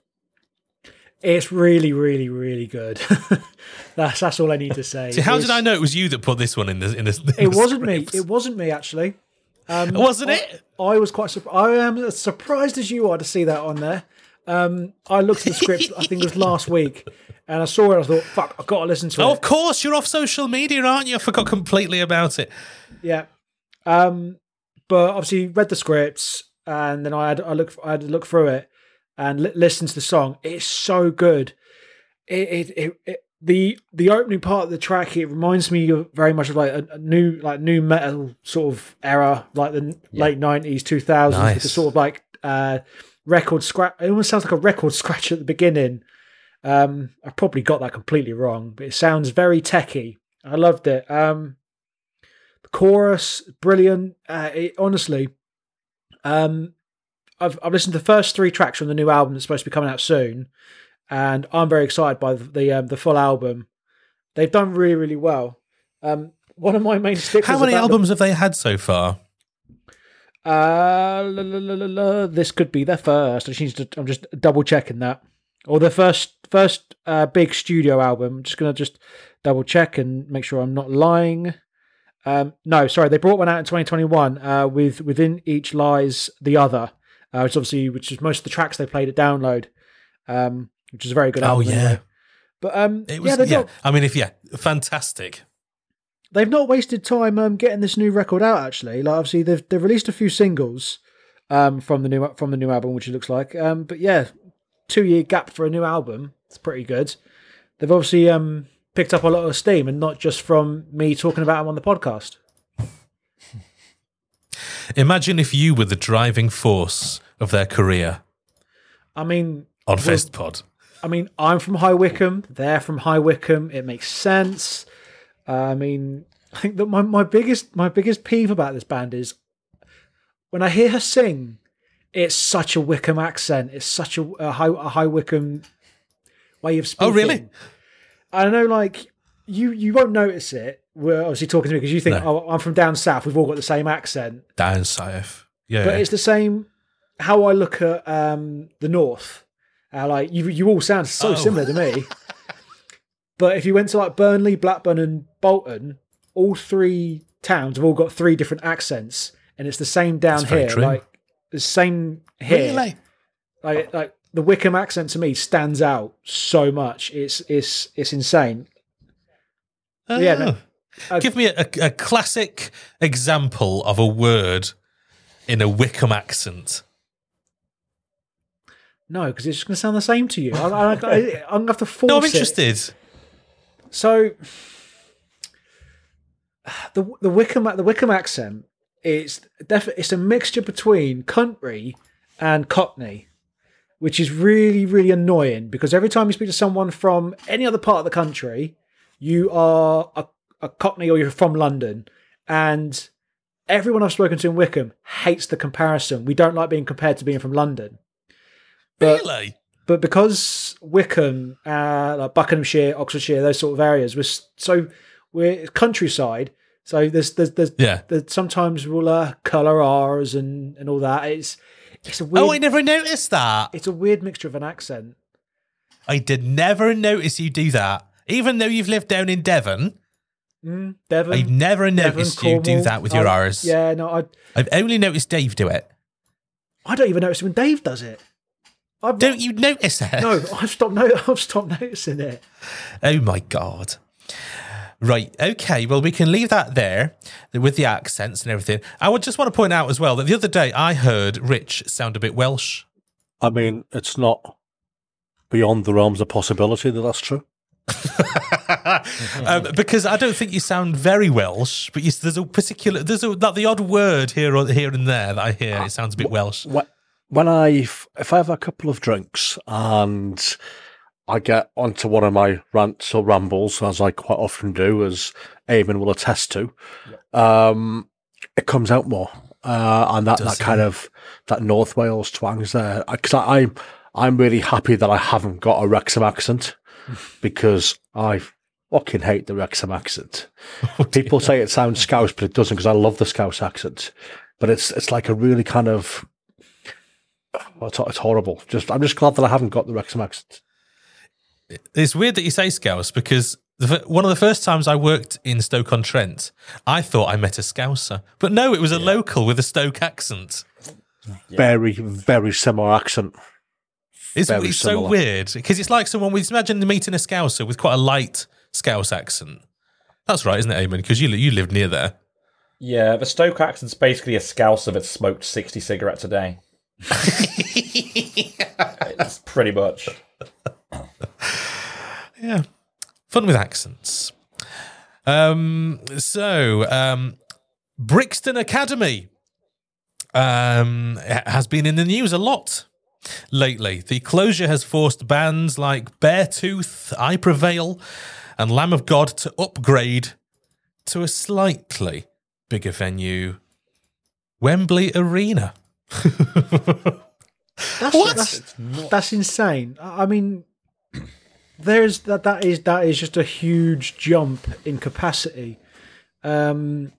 It's really, really, really good. that's that's all I need to say. See, how It's- did I know it was you that put this one in the in this? in It the wasn't me. It wasn't me actually. Um, Wasn't I- it? I was quite surprised. I am as surprised as you are to see that on there. Um, I looked at the script. I think it was last week, and I saw it. I thought, "Fuck, I've got to listen to Oh, it." of course, you're off social media, aren't you? I forgot completely about it. Yeah. Um, but obviously read the scripts and then I had I look I had to look through it and li- listen to the song. It's so good. It it, it, it the the opening part of the track it reminds me of very much of like a, a new like new metal sort of era like the n late nineties two thousands with the sort of like uh record scratch. It almost sounds like a record scratch at the beginning. Um, I probably got that completely wrong, but it sounds very techy. I loved it. Um, chorus, brilliant. Uh, it, honestly, um, I've I've listened to the first three tracks from the new album that's supposed to be coming out soon, and I'm very excited by the the, um, the full album. They've done really really well. Um, one of my main sticklers. How many albums have they had so far? uh, la, la, la, la, la. this could be their first. I just need to, I'm just double checking that, or their first first uh, big studio album. I'm just gonna just double check and make sure I'm not lying. Um, no, sorry, they brought one out in 2021 uh, with within each lies the other, uh, which obviously which is most of the tracks they played at Download, um, which is a very good Album, Oh yeah, anyway. But um, it was. yeah, Yeah, not I mean, if yeah, fantastic. they've not wasted time um, getting this new record out. Actually, like obviously they've they've released a few singles um, from the new from the new album, which it looks like. Um, but yeah, two year gap for a new album. It's pretty good. They've obviously um, picked up a lot of steam, and not just from me talking about them on the podcast. Imagine if you were the driving force of their career I mean, on FestPod. I mean, I'm from High Wycombe. They're from High Wycombe. It makes sense. Uh, I mean, I think that my, my biggest my biggest peeve about this band is when I hear her sing. It's such a Wycombe accent. It's such a, a high a High Wycombe way of speaking. Oh, really? I know, like you you won't notice it. We're obviously talking to me because you think, No. oh, I'm from down south. We've all got the same accent Down south. Yeah. but it's the same how I look at um, the north. Uh, like you, you all sound so Oh. similar to me. but if you went to like Burnley, Blackburn, and Bolton, all three towns have all got three different accents, and it's the same down very here. true. Like the same here. really? Like like the Wycombe accent to me stands out so much. It's it's it's insane. Yeah, no. Oh. Give me a, a, classic example of a word in a Wycombe accent. No, because it's just going to sound the same to you. I, I'm going to have to force No, I'm it. interested. So the the Wycombe the Wycombe accent is def- it's a mixture between country and Cockney, which is really really annoying because every time you speak to someone from any other part of the country, you are a, a Cockney or you're from London, and everyone I've spoken to in Wycombe hates the comparison. We don't like being compared to being from London. But really? but because Wycombe, uh, like Buckinghamshire, Oxfordshire, those sort of areas, we're so we're countryside. So there's there's there's, Yeah. there's sometimes we'll uh, colour ours and and all that. It's it's a weird Oh, I never noticed that. it's a weird mixture of an accent. I did never notice you do that. Even though you've lived down in Devon, Mm, Devon. I've never Devon, noticed you do that with your I- R's. Yeah, no, I I've only noticed Dave do it. I don't even notice when Dave does it. I've Don't you notice it? No, I've stopped. No, I've stopped noticing it. Oh my god. Right. Okay. Well, we can leave that there with the accents and everything. I would just want to point out as well that the other day I heard Rich sound a bit Welsh. I mean, it's not beyond the realms of possibility that that's true. um, because I don't think you sound very Welsh, but you, there's a particular there's a that the odd word here or here and there that I hear. It sounds a bit Welsh. Wh- When I, if I have a couple of drinks and I get onto one of my rants or rambles, as I quite often do, as Eamon will attest to, um, it comes out more. Uh, and that, that kind it? of that North Wales twang there. Because I, I'm I'm really happy that I haven't got a Wrexham accent because I fucking hate the Wrexham accent. People say it sounds Scouse, but it doesn't because I love the Scouse accent. But it's it's like a really kind of it's, it's horrible. Just I'm just glad that I haven't got the Wrexham accent. It's weird that you say Scouse because the, one of the first times I worked in Stoke on Trent, I thought I met a Scouser, but no, it was a local with a Stoke accent. Very very similar accent. It's, Very it's so weird because it's like someone with imagine meeting a Scouser with quite a light Scouse accent. That's right, isn't it, Eamon? Because you li- you lived near there. Yeah, the Stoke accent's basically a Scouser that smoked 60 cigarettes a day. it's pretty much. Yeah, fun with accents. Um, so um, Brixton Academy um, has been in the news a lot lately. The closure has forced bands like Beartooth, I Prevail, and Lamb of God to upgrade to a slightly bigger venue, Wembley Arena. That's, What? That's, that's insane. I I mean, there's that. That is that is just a huge jump in capacity. Um,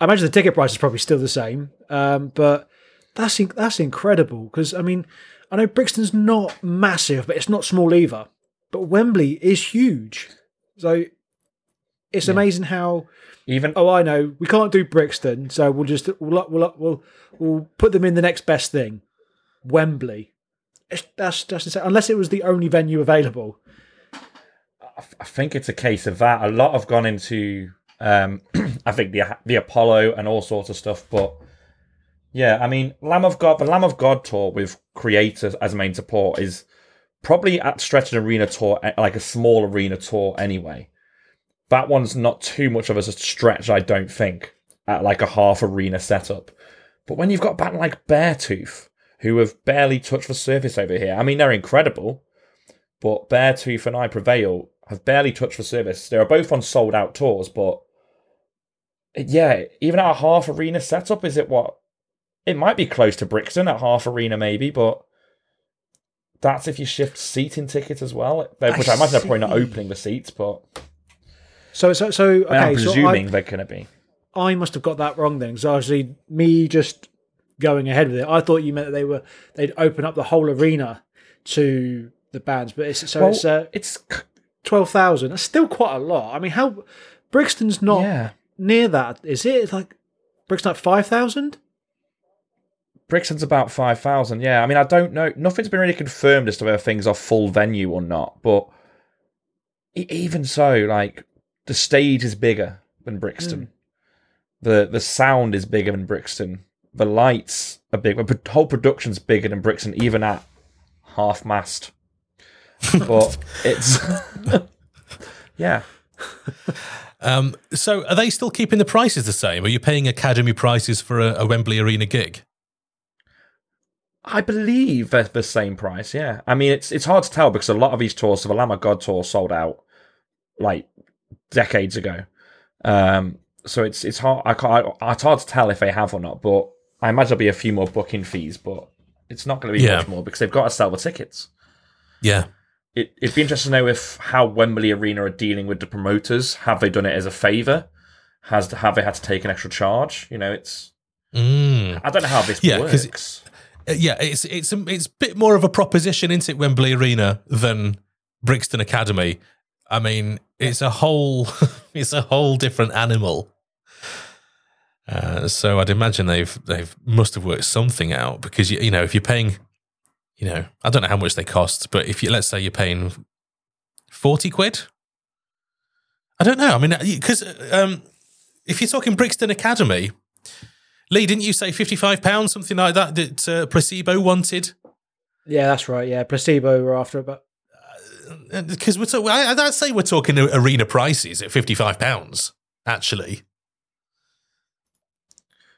I imagine the ticket price is probably still the same, um, but that's in, that's incredible because I mean, I know Brixton's not massive, but it's not small either. But Wembley is huge, so it's amazing how. Even Oh, I know. We can't do Brixton, so we'll just we'll we'll we'll, we'll put them in the next best thing, Wembley. It's, that's that's insane. unless it was the only venue available. I think it's a case of that. A lot have gone into, um, I think the the Apollo and all sorts of stuff. But yeah, I mean, Lamb of God, the Lamb of God tour with creators as main support is probably at stretch an arena tour, eh, like a small arena tour anyway. That one's not too much of a stretch, I don't think, at like a half arena setup. But when you've got band like Beartooth, who have barely touched the surface over here, I mean, they're incredible. But Beartooth and I Prevail have barely touched the surface. They are both on sold out tours, but yeah, even at a half arena setup, is it what? It might be close to Brixton at half arena, maybe, but that's if you shift seating tickets as well. Which I, imagine they're probably not opening the seats, but So so so okay. I am so presuming I, they're going to be. I must have got that wrong then. So obviously me just going ahead with it. I thought you meant that they were they'd open up the whole arena to the bands, but it's so Well, it's uh, it's twelve thousand. That's still quite a lot. I mean, how Brixton's not yeah. near that, is it? It's like Brixton like five thousand. Brixton's about 5,000, yeah. I mean, I don't know. Nothing's been really confirmed as to whether things are full venue or not, but even so, like, the stage is bigger than Brixton. Hmm. The the sound is bigger than Brixton. The lights are big. The whole production's bigger than Brixton, even at half mast. But it's. yeah. Um, so are they still keeping the prices the same? Are you paying Academy prices for a, a Wembley Arena gig? I believe they're the same price. Yeah, I mean it's it's hard to tell because a lot of these tours, so the Lamb of God tour sold out like decades ago. Um, so it's it's hard. I can't. I, it's hard to tell if they have or not. But I imagine there'll be a few more booking fees, but it's not going to be Yeah. much more because they've got to sell the tickets. Yeah. It, it'd be interesting to know if how Wembley Arena are dealing with the promoters. Have they done it as a favour? Has have they had to take an extra charge? You know, it's Mm. I don't know how this Yeah, works. Uh, Yeah, it's it's a, it's a bit more of a proposition, isn't it, Wembley Arena than Brixton Academy. I mean, it's a whole it's a whole different animal. Uh, so I'd imagine they've they've must have worked something out because you, you know if you're paying, you know I don't know how much they cost, but if you let's say you're paying forty quid, I don't know. I mean because um, if you're talking Brixton Academy, Lee, didn't you say fifty five pounds something like that that uh, placebo wanted? Yeah, that's right. Yeah, placebo were after about because we're talking. I'd say we're talking arena prices at fifty five pounds. Actually,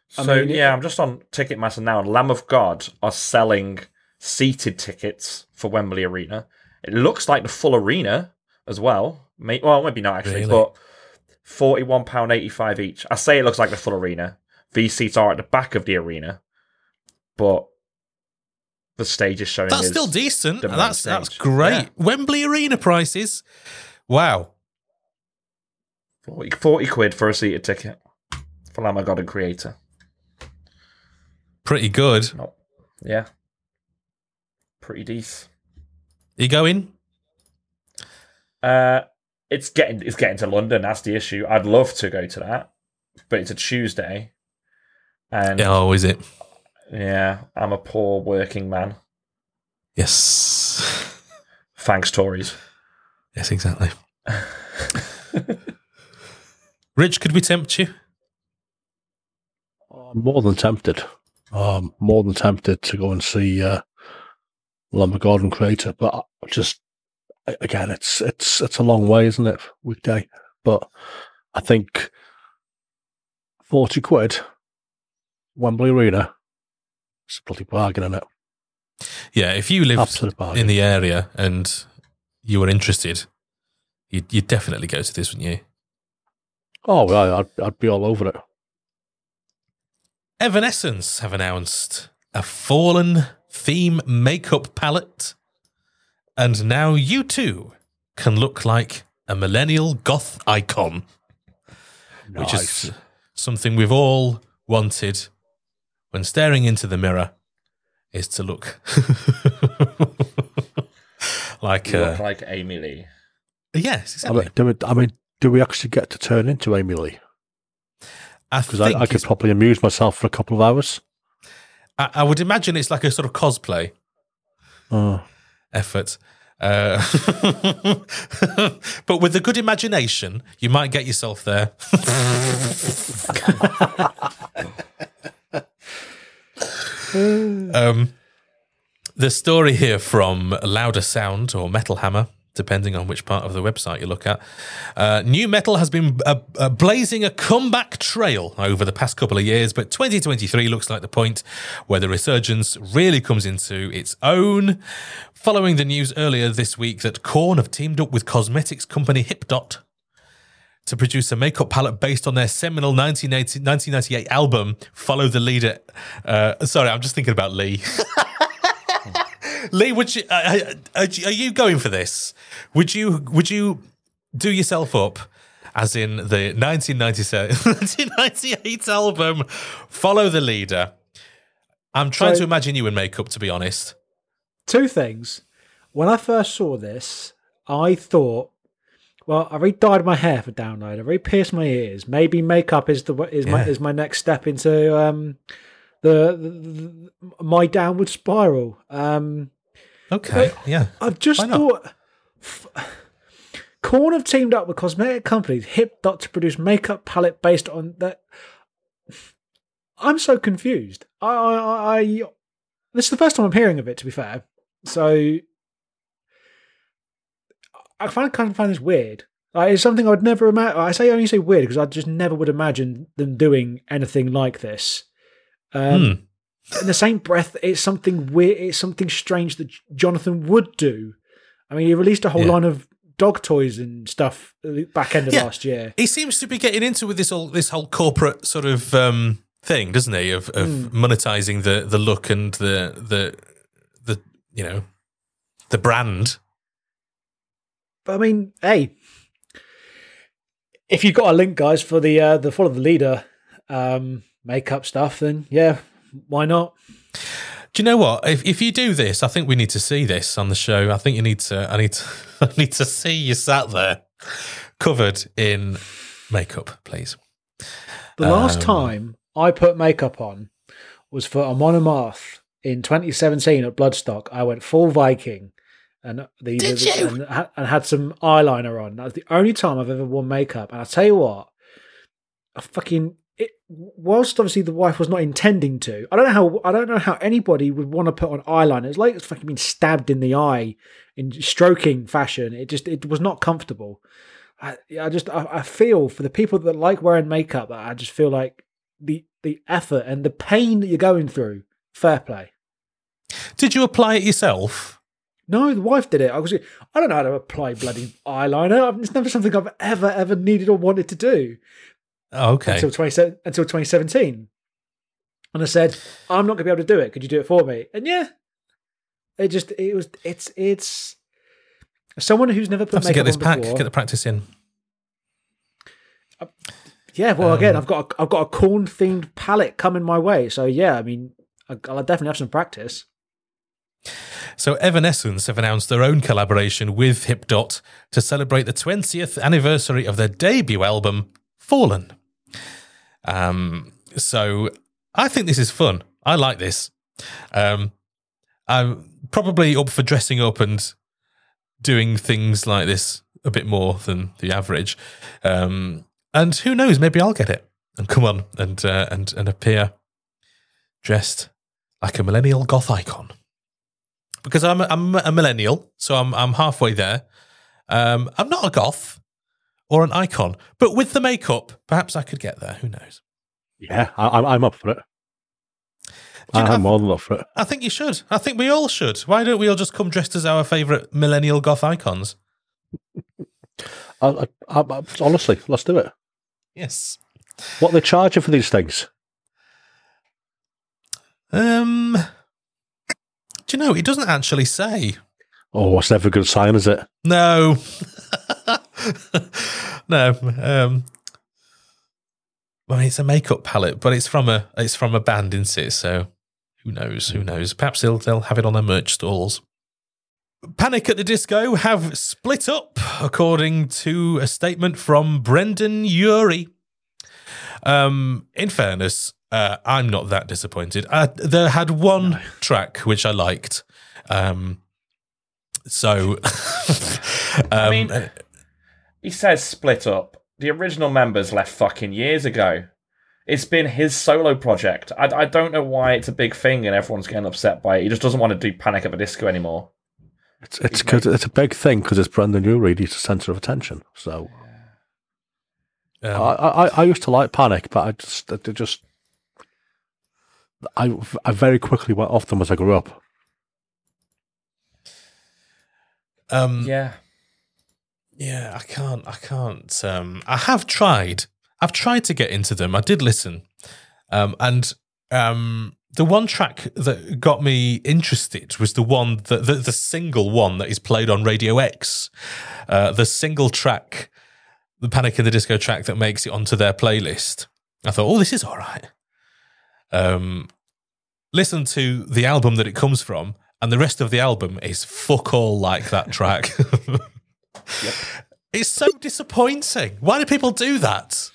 So I mean, yeah, I'm just on Ticketmaster now, and Lamb of God are selling seated tickets for Wembley Arena. It looks like the full arena as well. May, well, maybe not actually, Really? but forty-one pound eighty-five each. I say it looks like the full arena. These seats are at the back of the arena, but the stage is showing. that's still decent. the main That's that's great. Yeah. Wembley Arena prices. Wow. 40, 40 quid for a seated ticket for Lamb of God and Kreator. Pretty good. No, yeah, pretty decent. Are You going? Uh, it's getting it's getting to London. That's the issue. I'd love to go to that, but it's a Tuesday, and Oh, is it? yeah, I'm a poor working man. Yes. Thanks, Tories. Yes, exactly. Rich, could we tempt you? I'm more than tempted. Um, more than tempted to go and see uh, God and Kreator, but just again, it's it's it's a long way, isn't it? Weekday, but I think forty quid, Wembley Arena, it's a bloody bargain, isn't it? Yeah, if you lived in the area and you were interested, you'd, you'd definitely go to this, wouldn't you? Oh, I'd I'd be all over it. Evanescence have announced a fallen theme makeup palette, and now you too can look like a millennial goth icon, which is something we've all wanted when staring into the mirror is to look like You uh, look like Amy Lee. yes, I exactly. mean, do we, I mean, do we actually get to turn into Amy Lee? I Because I, think I could probably amuse myself for a couple of hours. I, I would imagine it's like a sort of cosplay Oh, effort. Uh, but with a good imagination, you might get yourself there. um, the story here from Louder Sound or Metal Hammer, depending on which part of the website you look at. Uh, new metal has been uh, uh, blazing a comeback trail over the past couple of years, but 2023 looks like the point where the resurgence really comes into its own. Following the news earlier this week that Korn have teamed up with cosmetics company HipDot to produce a makeup palette based on their seminal 1980, 1998 album, Follow the Leader. Uh, sorry, I'm just thinking about Lee. Lee, would you, uh, uh, are you going for this? Would you would you do yourself up as in the 1997 1998 album Follow the Leader? I'm trying So- to imagine you in makeup to be honest. two things. When I first saw this, I thought, well, I've already dyed my hair for download. I've already pierced my ears. Maybe makeup is the is my is my next step into um, the, the, the my downward spiral. Um, Okay, yeah. I've just thought. Korn have teamed up with cosmetic companies HipDot to produce makeup palette based on that. I'm so confused. I, I, I, this is the first time I'm hearing of it. To be fair, so I find kind of find this weird. Like, it's something I would never imagine. I say only say weird because I just never would imagine them doing anything like this. Um, Hmm. In the same breath, it's something weird. It's something strange that Jonathan would do. I mean, he released a whole Yeah. line of dog toys and stuff back end of Yeah. last year. He seems to be getting into with this whole this whole corporate sort of um, thing, doesn't he? Of, of monetizing the the look and the the the you know the brand. But I mean, hey, if you've got a link, guys, for the uh, the follow the leader um, makeup stuff, then yeah, why not? Do you know what? If if you do this, I think we need to see this on the show. I think you need to. I need to. I need to see you sat there covered in makeup, please. The last Um, time I put makeup on was for Amon Amarth in 2017 at Bloodstock. I went full Viking and the, Did the- you? And, and had some eyeliner on. That was the only time I've ever worn makeup. And I'll tell you what, I fucking it. Whilst obviously the wife was not intending to, I don't know how I don't know how anybody would want to put on eyeliner. It's like it's fucking been stabbed in the eye in stroking fashion. It just it was not comfortable. I, I just I, I feel for the people that like wearing makeup. I just feel like the the effort and the pain that you're going through. Fair play. Did you apply it yourself? No, the wife did it. I was. I don't know how to apply bloody eyeliner. It's never something I've ever ever needed or wanted to do Oh, okay. until twenty until twenty seventeen. And I said, I'm not going to be able to do it. Could you do it for me? And yeah, it just it was it's it's someone who's never put Have to get this pack, before. get the practice in. Yeah, well, again, Um, I've got a, I've got a Korn themed palette coming my way, so yeah, I mean, I- I'll definitely have some practice. So Evanescence have announced their own collaboration with HipDot to celebrate the 20th anniversary of their debut album, Fallen. Um, so I think this is fun. I like this. Um, I'm probably up for dressing up and doing things like this a bit more than the average. Um, and who knows, maybe I'll get it and come on and uh, and and appear dressed like a millennial goth icon because I'm a, I'm a millennial, so I'm I'm halfway there. Um, I'm not a goth or an icon, but with the makeup, perhaps I could get there. Who knows? Yeah, I, I'm- I'm up for it. You know- I'm more than up for it. I think you should. I think we all should. Why don't we all just come dressed as our favourite millennial goth icons? I, I, I, honestly, let's do it. Yes. What they charge you for these things? Um. Do you know? It doesn't actually say. Oh, it's never a good sign, is it? No. no. Um. Well, it's a makeup palette, but it's from a it's from a band, isn't it? So who knows? Who knows? Perhaps they'll they'll have it on their merch stalls. Panic at the Disco have split up, according to a statement from Brendon Urie. Um, in fairness, uh, I'm not that disappointed. Uh, they had one track which I liked. Um, so, um, mean- He says split up. The original members left fucking years ago. It's been his solo project. I, I don't know why it's a big thing and everyone's getting upset by it. He just doesn't want to do Panic at the Disco anymore. It's it's cause it's a big thing because it's Brendon Urie. He's the centre of attention. So um, I, I I used to like Panic, but I just they just I I very quickly went off them as I grew up. um, Yeah. Yeah, I can't. I can't. Um, I have tried. I've tried to get into them. I did listen, um, and um, the one track that got me interested was the one that the, the single one that is played on Radio X. Uh, the single track, the Panic in the Disco track that makes it onto their playlist. I thought, oh, this is all right. Um, listen to the album that it comes from, and the rest of the album is fuck all like that track. It's so disappointing. Why do people do that?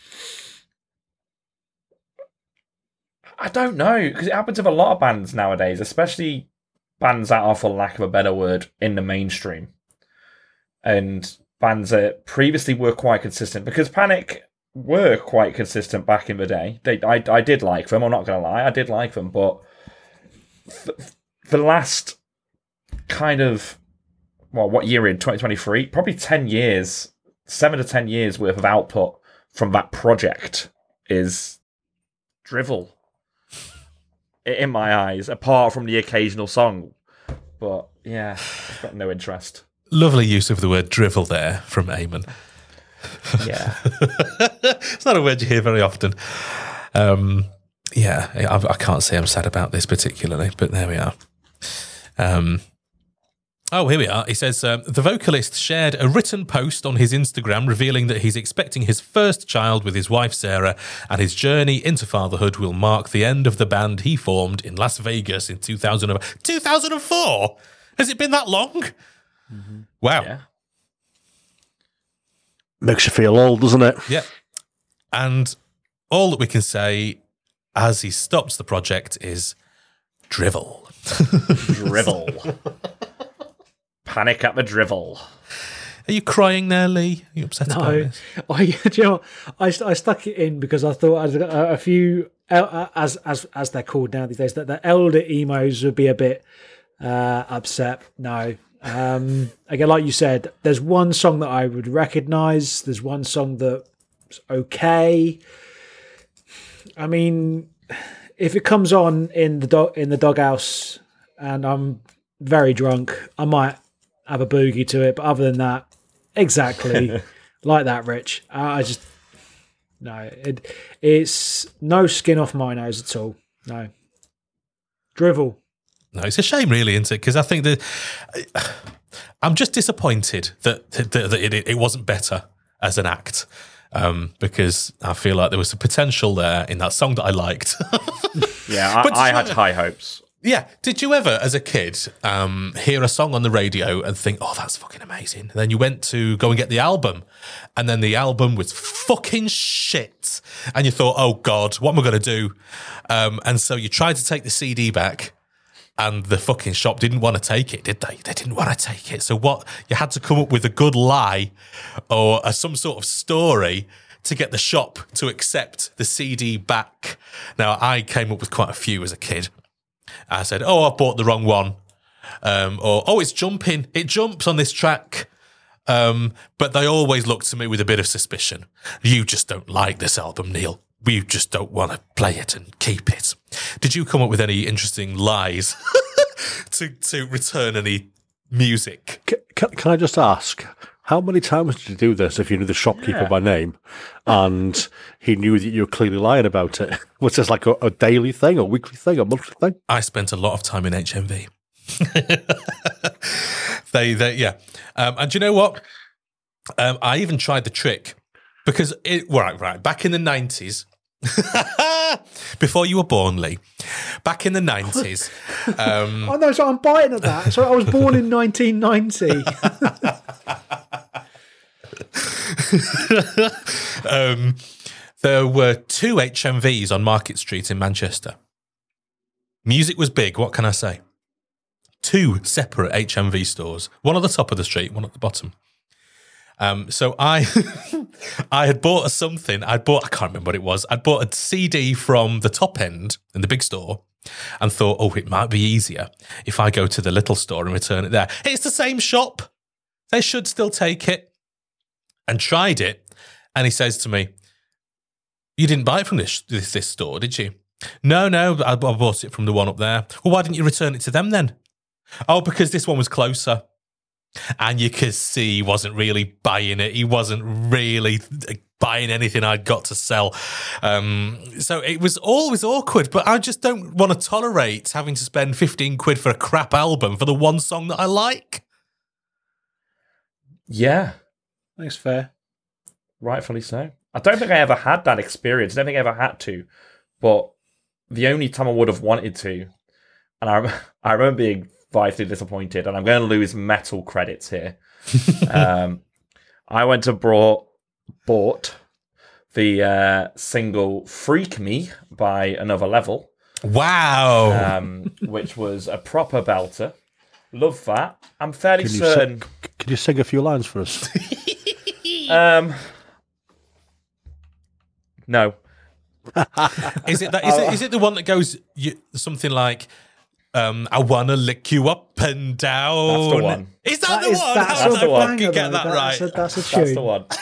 I don't know because it happens with a lot of bands nowadays, especially bands that are, for lack of a better word, in the mainstream, and bands that previously were quite consistent. Because Panic were quite consistent back in the day. They, I, I did like them. I'm not going to lie, I did like them, but the last kind of well, what year in 2023? Probably 10 years, seven to 10 years worth of output from that project is drivel in my eyes, apart from the occasional song. But yeah, I've got no interest. Lovely use of the word drivel there from Eamon. Yeah. it's not a word you hear very often. Um, yeah, I, I can't say I'm sad about this particularly, but there we are. Um, oh, here we are. He says um, the vocalist shared a written post on his Instagram revealing that he's expecting his first child with his wife Sarah, and his journey into fatherhood will mark the end of the band he formed in Las Vegas in 2000 2004. Has it been that long? Wow. yeah. Makes you feel old, doesn't it? Yeah. And all that we can say as he stops the project is drivel. Drivel. Panic at the drivel. Are you crying there, Lee? Are you upset about No, this? I, do you know, what? I, I stuck it in because I thought I'd- a, a few, uh, as as as they're called now these days, that the elder emos would be a bit uh, upset. No, um, again, like you said, there's one song that I would recognise. There's one song that's okay. I mean, if it comes on in the dog in the doghouse and I'm very drunk, I might have a boogie to it. But other than that, exactly like that, Rich. Uh, I just no, it it's no skin off my nose at all. No drivel. No, it's a shame, really, isn't it? Because I think that I'm just disappointed that, that, that it, it wasn't better as an act. Um, because I feel like there was a potential there in that song that I liked. Yeah, But I, I had high hopes. Yeah. Did you ever, as a kid, um, hear a song on the radio and think, "Oh, that's fucking amazing"? And then you went to go and get the album, and then the album was fucking shit, and you thought, "Oh God, what am I going to do?" Um, and so you tried to take the CD back, and the fucking shop didn't want to take it, did they? They didn't want to take it. So what? You had to come up with a good lie or a, some sort of story to get the shop to accept the CD back. Now I came up with quite a few as a kid. I said, "Oh, I've bought the wrong one," um, or "Oh, it's jumping. It jumps on this track." Um, but they always look to me with a bit of suspicion. You just don't like this album, Neil. We just don't want to play it and keep it. Did you come up with any interesting lies to to return any music? Can, can I just ask, how many times did you do this if you knew the shopkeeper by name and he knew that you were clearly lying about it? Was this like a, a daily thing, a weekly thing, a monthly thing? I spent a lot of time in HMV. they, they, yeah. Um, and do you know what? Um, I even tried the trick because it, right, right, back in the 90s, before you were born, Lee, back in the 90s, um, Oh no, so I'm biting at that. So I was born in 1990. um, there were two HMVs on Market Street in Manchester. Music was big, what can I say? Two separate HMV stores, one at the top of the street, one at the bottom. Um, so I, I had bought something. I'd bought. I can't remember what it was. I'd bought a CD from the top end in the big store, and thought, oh, it might be easier if I go to the little store and return it there. It's the same shop. They should still take it. And tried it, and he says to me, "You didn't buy it from this this, this store, did you?" No, no, I, I bought it from the one up there. Well, why didn't you return it to them then? Oh, because this one was closer. And you could see he wasn't really buying it. He wasn't really buying anything I'd got to sell. Um, so it was always awkward, but I just don't want to tolerate having to spend 15 quid for a crap album for the one song that I like. Yeah, That's fair. rightfully so. I don't think I ever had that experience. I don't think I ever had to. But the only time I would have wanted to, and I, rem- I remember being vitally disappointed, and I'm going to lose metal credits here. um, I went to brought, bought the uh, single "Freak Me" by Another Level, Wow. um, which was a proper belter. Love that. I'm fairly Can certain. sing, can you sing a few lines for us? Um, no. Is it that? Is it, is it the one that goes you, something like, um, "I wanna lick you up and down"? That's the one. Is that, That the is one? that's How the did I one. fucking banger, get though. that right? That's a, that's a That's the one.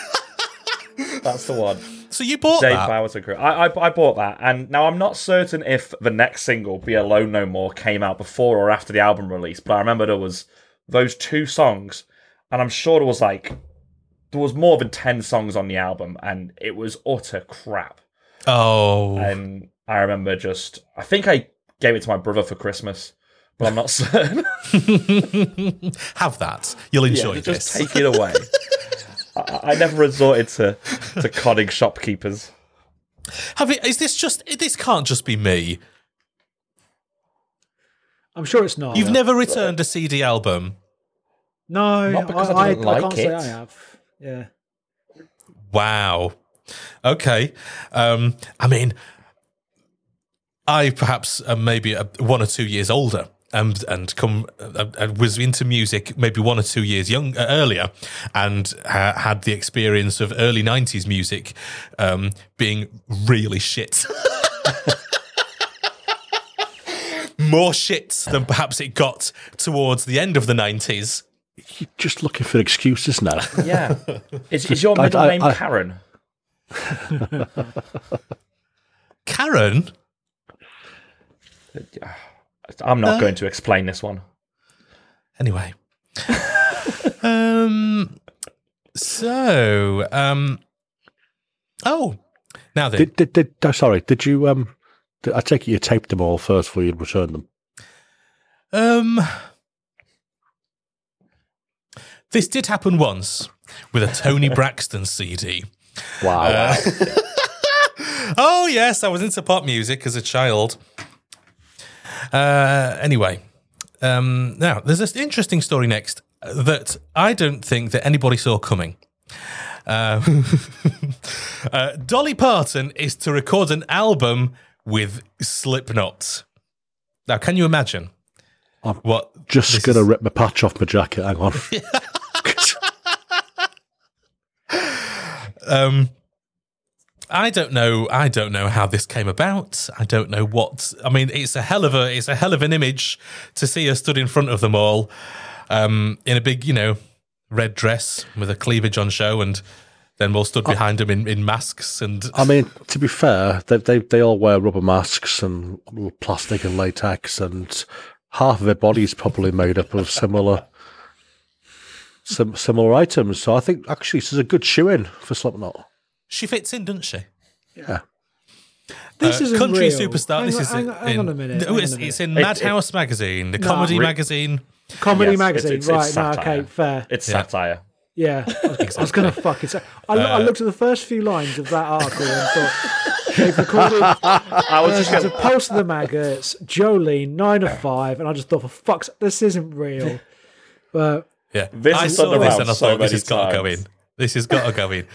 That's the one. so you bought Dane that? Bowers and crew. I, I I bought that, and now I'm not certain if the next single, "Be Alone No More," came out before or after the album release. But I remember there was those two songs, and I'm sure there was like there was more than ten songs on the album, and it was utter crap. Oh, And I remember just, I think I gave it to my brother for Christmas, but I'm not certain. have that. You'll enjoy yeah, this. just take it away. I, I never resorted to to conning shopkeepers. Have it? Is this just? This can't just be me. I'm sure it's not. You've never returned a CD album. No, Not because I I, didn't like can't say it. I have. Yeah. Wow. Okay. Um, I mean, I perhaps am maybe a, one or two years older and and come uh, and was into music maybe one or two years young uh, earlier and uh, had the experience of early 90s music um, being really shit more shit than perhaps it got towards the end of the 90s You're just looking for excuses now. Yeah. Is, is your I- middle I- name I- Karen? karen I'm not going to explain this one. Anyway. um so um oh now then Did, did, did, oh, sorry, did you, um, did, I take it you taped them all first before you'd return them. um this did happen once with a Toni Braxton CD. Wow. Uh, oh yes, I was into pop music as a child. Uh, anyway, um, now there's this interesting story next that I don't think that anybody saw coming. Uh, uh, Dolly Parton is to record an album with Slipknot. Now, can you imagine I'm what? just going to is- rip my patch off my jacket. Hang on. Um, I don't know. I don't know how this came about. I don't know what. I mean, it's a hell of a. It's a hell of an image to see her stood in front of them all, um, in a big, you know, red dress with a cleavage on show, and then all stood behind them in, in masks. And I mean, to be fair, they, they, they all wear rubber masks and plastic and latex, and half of their body's probably made up of similar sim, similar items. So I think actually this is a good shoe in for Slipknot. She fits in, doesn't she? Yeah. This Uh, isn't country real. superstar. Hang this on, is hang, in, on- hang on a minute. No, it's, a minute. it's in It- Madhouse magazine, the No. comedy Re- magazine. Comedy Yes, magazine, it's- it's- it's right? No, satire. okay, fair. It's Yeah. satire. Yeah, I was, I was going to fucking say. I, loo- I looked at the first few lines of that article and thought they've recorded I was just going of Pulse of the Maggots, Jolene, nine to five, and I just thought, for fuck's this isn't real. But Yeah, This I has saw done this and I so thought this many has got to go in. This has got to go in.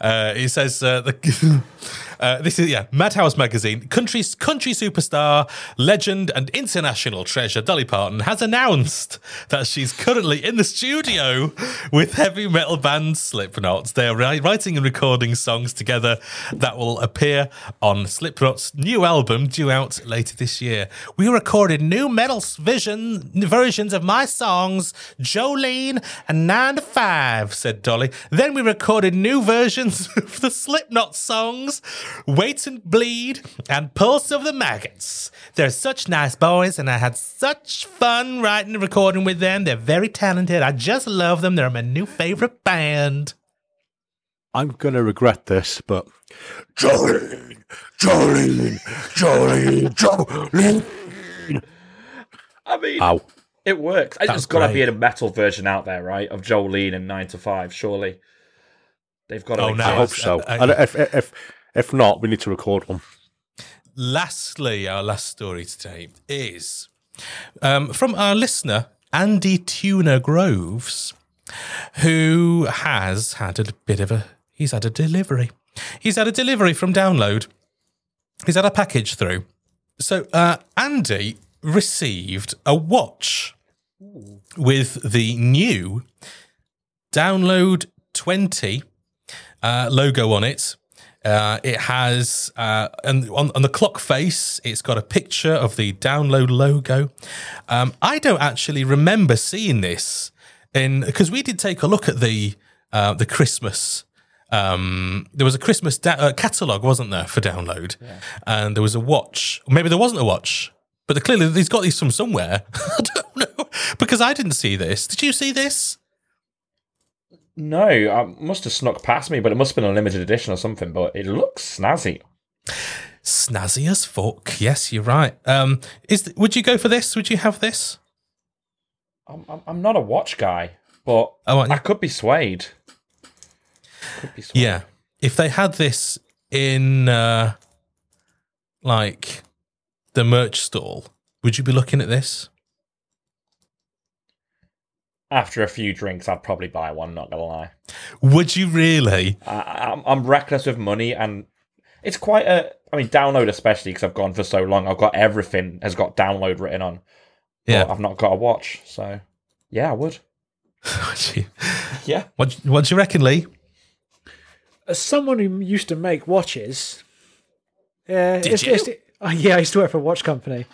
Uh, it says uh, the. Uh, this is yeah, Madhouse magazine. Country country superstar, legend, and international treasure Dolly Parton has announced that she's currently in the studio with heavy metal band Slipknot. They are writing and recording songs together that will appear on Slipknot's new album due out later this year. We recorded new metal vision versions of my songs, Jolene and Nine to Five, said Dolly. Then we recorded new versions of the Slipknot songs, Wait and Bleed and Pulse of the Maggots. They're such nice boys, and I had such fun writing and recording with them. They're very talented. I just love them. They're my new favorite band. I'm going to regret this, but Jolene, Jolene, Jolene, Jolene. I mean, Ow. it works. That's There's got to be great. a metal version out there, right? Of Jolene and 9 to 5, surely. They've got to Oh, exist. no. I hope so. I- I- and if, if if not, we need to record one. Lastly, our last story today is um, from our listener, Andy Tuner Groves, who has had a bit of a he's had a delivery. He's had a delivery from download. He's had a package through. So uh, Andy received a watch with the new download 20 uh, logo on it. Uh, it has uh, and on, on the clock face, it's got a picture of the download logo. Um, I don't actually remember seeing this in because we did take a look at the uh, the Christmas. Um, there was a Christmas da- uh, catalog, wasn't there, for download, and there was a watch. Maybe there wasn't a watch, but clearly he's got these from somewhere. I don't know because I didn't see this. Did you see this? No, I must have snuck past me, but it must have been a limited edition or something. But it looks snazzy. Snazzy as fuck. Yes, you're right. Um, is would you go for this? Would you have this? I'm, I'm, not a watch guy, but Oh? I could be swayed. Could be swayed. Yeah. If they had this in uh, like the merch stall, would you be looking at this? After a few drinks, I'd probably buy one. Not gonna lie, Would you really? I, I'm, I'm reckless with money, and it's quite a. I mean, download especially because I've gone for so long. I've got everything has got download written on. but Yeah. I've not got a watch, so yeah, I would. Would you? Yeah, What, what do you reckon, Lee? As someone who used to make watches, yeah, Did it's, you? it's- uh, yeah, I used to work for a watch company.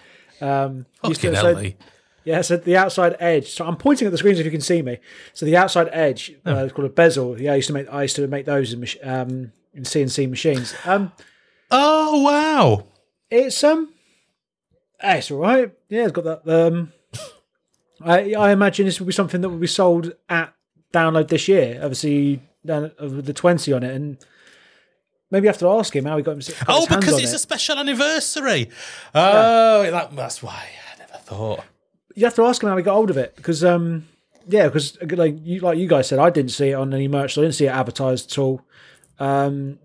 Um, used to- Fucking so- hell, Lee. Yeah, so the outside edge. So I'm pointing at the screens if you can see me. So the outside edge, uh, it's called a bezel. Yeah, I used to make. I used to make those in, um, in CNC machines. Um, Oh, wow. it's um, it's all right. Yeah, it's got that. Um, I I imagine this will be something that will be sold at download this year. Obviously, down uh, with the twenty on it, and maybe you have to ask him how he got, him, Oh, because it's it. a special anniversary. Oh, that, that's why. I never thought. You have to ask him how he got hold of it because um yeah because like you like you guys said I didn't see it on any merch so I didn't see it advertised at all um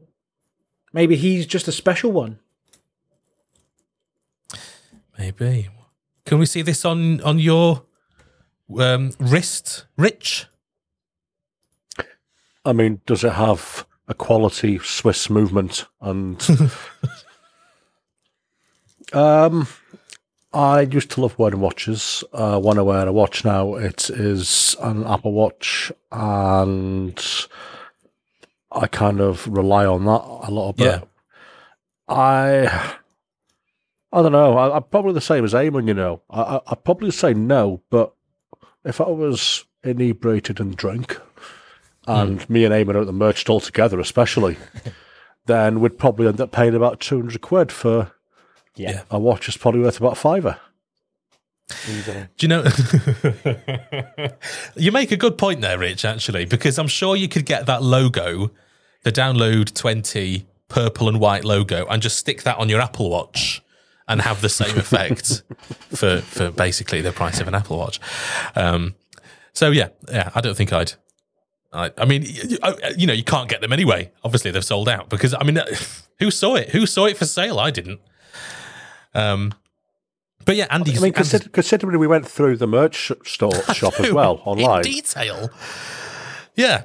maybe he's just a special one Maybe. Can we see this on on your um, wrist, Rich? I mean, does it have a quality Swiss movement? And um, I used to love wearing watches. Uh, when I wear a watch now, it is an Apple Watch, and I kind of rely on that a little bit. Yeah. I. I don't know. I, I'm probably the same as Eamon, you know. I, I, I'd probably say no, but if I was inebriated and drunk, and me and Eamon are at the merch stall together, especially, then we'd probably end up paying about 200 quid for yeah, a watch is probably worth about fiver. easily. Do you know? you make a good point there, Rich. Actually, because I'm sure you could get that logo, the Download 20 purple and white logo, and just stick that on your Apple Watch. And have the same effect for for basically the price of an Apple Watch. Um, so yeah, yeah, I don't think I'd. I, I mean, you, you know, you can't get them anyway. Obviously, they've sold out because I mean, who saw it? Who saw it for sale? I didn't. Um, but yeah, Andy's. I mean, consider, considering we went through the merch store shop as well online. in detail. Yeah.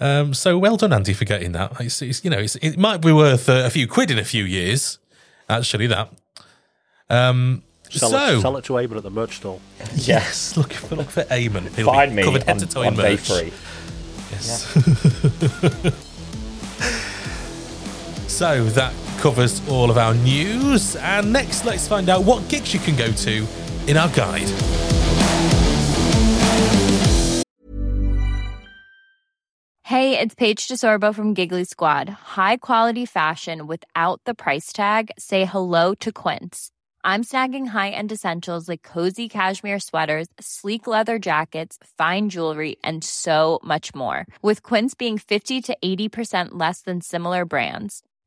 Um, so well done, Andy, for getting that. It's, it's, you know, it's, it might be worth uh, a few quid in a few years. Actually, that. Um, Sell, so it, sell it to Eamon at the merch stall. yes, look for look for Eamon. He'll Find me covered head on, to toe on in day merch. three. Yes. so that covers all of our news. And next, let's find out what gigs you can go to in our guide. Hey, it's Paige DeSorbo from Giggly Squad. High quality fashion without the price tag. Say hello to Quince. I'm snagging high-end essentials like cozy cashmere sweaters, sleek leather jackets, fine jewelry, and so much more. With Quince being 50 to 80% less than similar brands.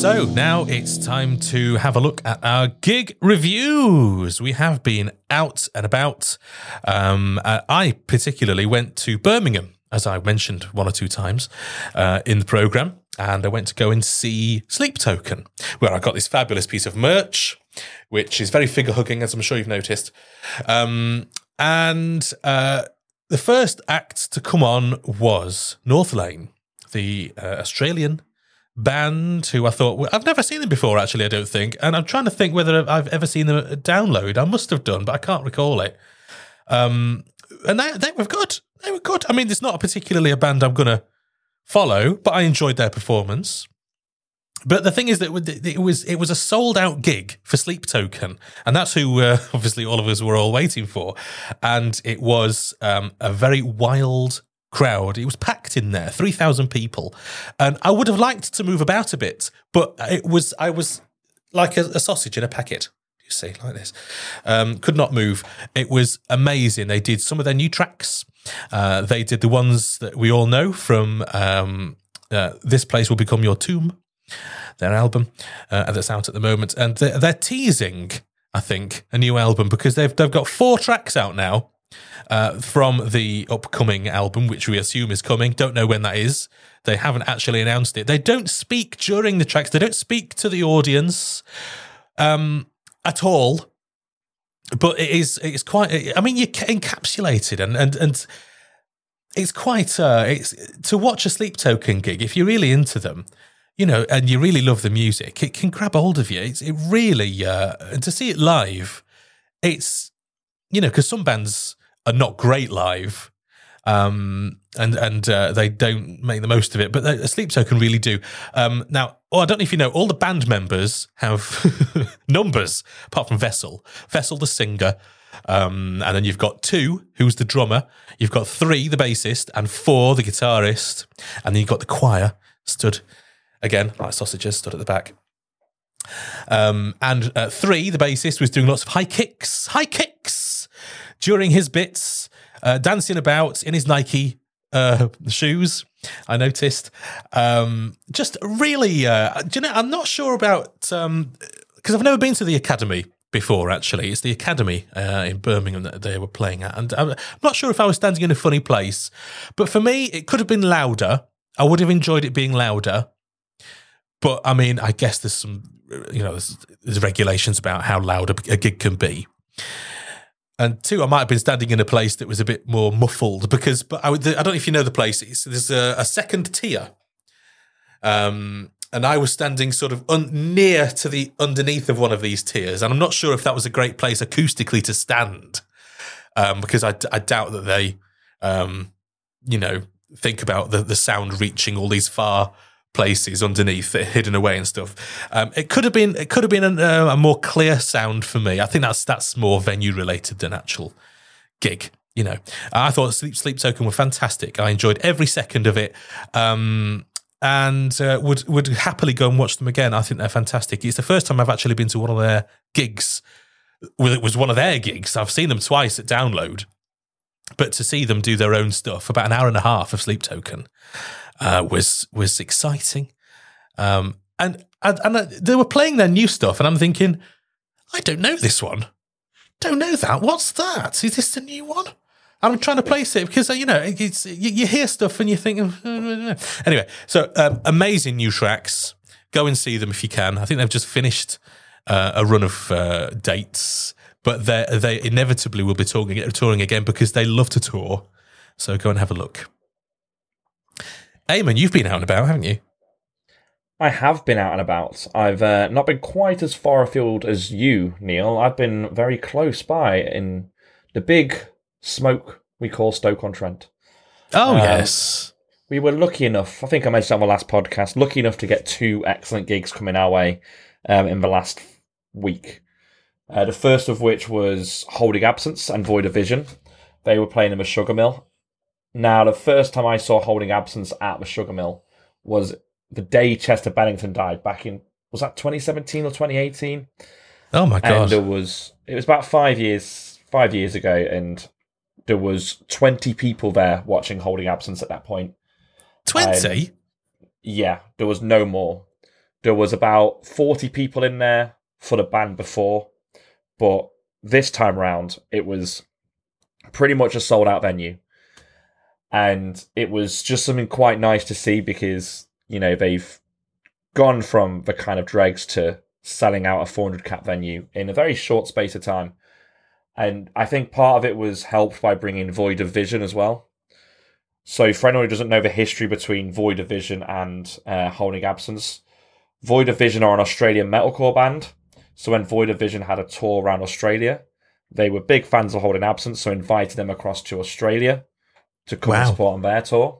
So now it's time to have a look at our gig reviews. We have been out and about. Um, uh, I particularly went to Birmingham, as I mentioned one or two times uh, in the program, and I went to go and see Sleep Token, where I got this fabulous piece of merch, which is very figure hugging, as I'm sure you've noticed. Um, and uh, the first act to come on was Northlane, the uh, Australian band who I thought well, I've never seen them before. Actually, I don't think, and I'm trying to think whether I've ever seen them download. I must have done, but I can't recall it. Um, and they they were good. They were good. I mean, it's not particularly a band I'm gonna follow, but I enjoyed their performance. But the thing is that it was it was a sold out gig for Sleep Token, and that's who uh, obviously all of us were all waiting for. And it was um, a very wild crowd. It was packed in there, three thousand people, and I would have liked to move about a bit, but it was I was like a, a sausage in a packet. You see, like this, um, could not move. It was amazing. They did some of their new tracks. Uh, they did the ones that we all know from um, uh, "This Place Will Become Your Tomb." their album uh, that's out at the moment, and they're, they're teasing, I think, a new album because they've they've got four tracks out now. Uh, from the upcoming album, which we assume is coming. Don't know when that is. They haven't actually announced it. They don't speak during the tracks. They don't speak to the audience um, at all. But it is it's quite. I mean, you're encapsulated and and and it's quite. Uh, it's to watch a Sleep Token gig if you're really into them you know, and you really love the music, it can grab hold of you. It's, it really, uh, and to see it live, it's, you know, because some bands are not great live, um, and and uh, they don't make the most of it, but a Sleep Token really do. Um, now, I don't know if you know, all the band members have numbers, apart from Vessel. Vessel, the singer, um, and then you've got two, who's the drummer. You've got three, the bassist, and four, the guitarist, and then you've got the choir stood again, like sausages, stood at the back. Um, and uh, three, the bassist was doing lots of high kicks, high kicks during his bits, uh, dancing about in his Nike uh, shoes. I noticed. Um, just really, uh, do you know? I'm not sure about because um, I've never been to the academy before. Actually, it's the academy uh, in Birmingham that they were playing at, and I'm not sure if I was standing in a funny place. But for me, it could have been louder. I would have enjoyed it being louder. But I mean, I guess there's some, you know, there's, there's regulations about how loud a, a, gig can be. And two, I might have been standing in a place that was a bit more muffled because, but I, I don't know if you know the place. It's, there's a, a second tier, um, and I was standing sort of un, near to the underneath of one of these tiers, and I'm not sure if that was a great place acoustically to stand, um, because I, I doubt that they, um, you know, think about the the sound reaching all these far places underneath hidden away and stuff. Um, it could have been it could have been a, uh, a, more clear sound for me. I think that's that's more venue related than actual gig. You know, I thought Sleep Sleep Token were fantastic. I enjoyed every second of it. Um, and uh, would would happily go and watch them again. I think they're fantastic. It's the first time I've actually been to one of their gigs. Well, it was one of their gigs. I've seen them twice at Download, but to see them do their own stuff, about an hour and a half of Sleep Token, uh, was was exciting. Um, and and, and uh, they were playing their new stuff, and I'm thinking, I don't know this one. Don't know that. What's that? Is this the new one? I'm trying to place it because uh, you know it's you, you hear stuff and you think. anyway, so um, amazing new tracks. Go and see them if you can. I think they've just finished uh, a run of uh, dates, but they they inevitably will be touring touring again because they love to tour. So go and have a look. Eamon, you've been out and about, haven't you? I have been out and about. I've uh, not been quite as far afield as you, Neil. I've been very close by in the big smoke we call Stoke on Trent. Oh, um, yes. We were lucky enough, I think I mentioned on the last podcast, lucky enough to get two excellent gigs coming our way um, in the last week. Uh, the first of which was Holding Absence and Void of Vision. They were playing in the Sugar Mill now, the first time I saw Holding Absence at the Sugar Mill was the day Chester Bennington died back in was that 2017 or 2018? Oh my god! And there was it was about five years five years ago, and there was 20 people there watching Holding Absence at that point. 20? yeah, there was no more. There was about 40 people in there for the band before, but this time round it was pretty much a sold out venue and it was just something quite nice to see because you know they've gone from the kind of dregs to selling out a 400 cap venue in a very short space of time. And i think part of it was helped by bringing void of vision as well. So for anyone who doesn't know the history between void of vision and uh, holding absence. Void of vision are an australian metalcore band. So when void of vision had a tour around australia they were big fans of holding absence so invited them across to australia to come wow. and support on their tour.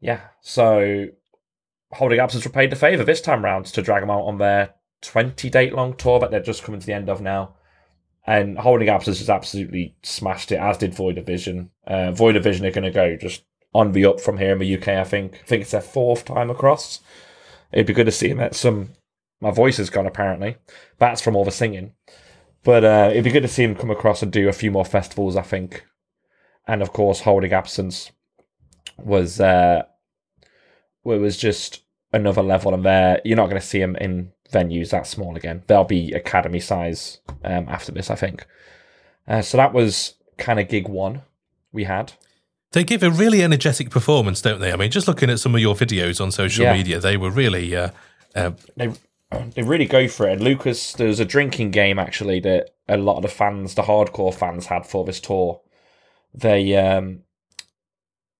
Yeah, so Holding Absence repaid the favour this time round to drag them out on their 20 date long tour that they're just coming to the end of now. And Holding Absence has absolutely smashed it, as did Void of Vision. Uh, Void of Vision are going to go just on the up from here in the UK, I think. I think it's their fourth time across. It'd be good to see them at some. My voice is gone, apparently. That's from all the singing. But uh, it'd be good to see them come across and do a few more festivals, I think, and of course holding absence was uh, was just another level, and they're you're not going to see them in venues that small again. They'll be academy size um, after this, I think. Uh, so that was kind of gig one we had. They give a really energetic performance, don't they? I mean, just looking at some of your videos on social Yeah. media, they were really. Uh, uh, they they really go for it. And Lucas, there was a drinking game actually that a lot of the fans, the hardcore fans, had for this tour. They um,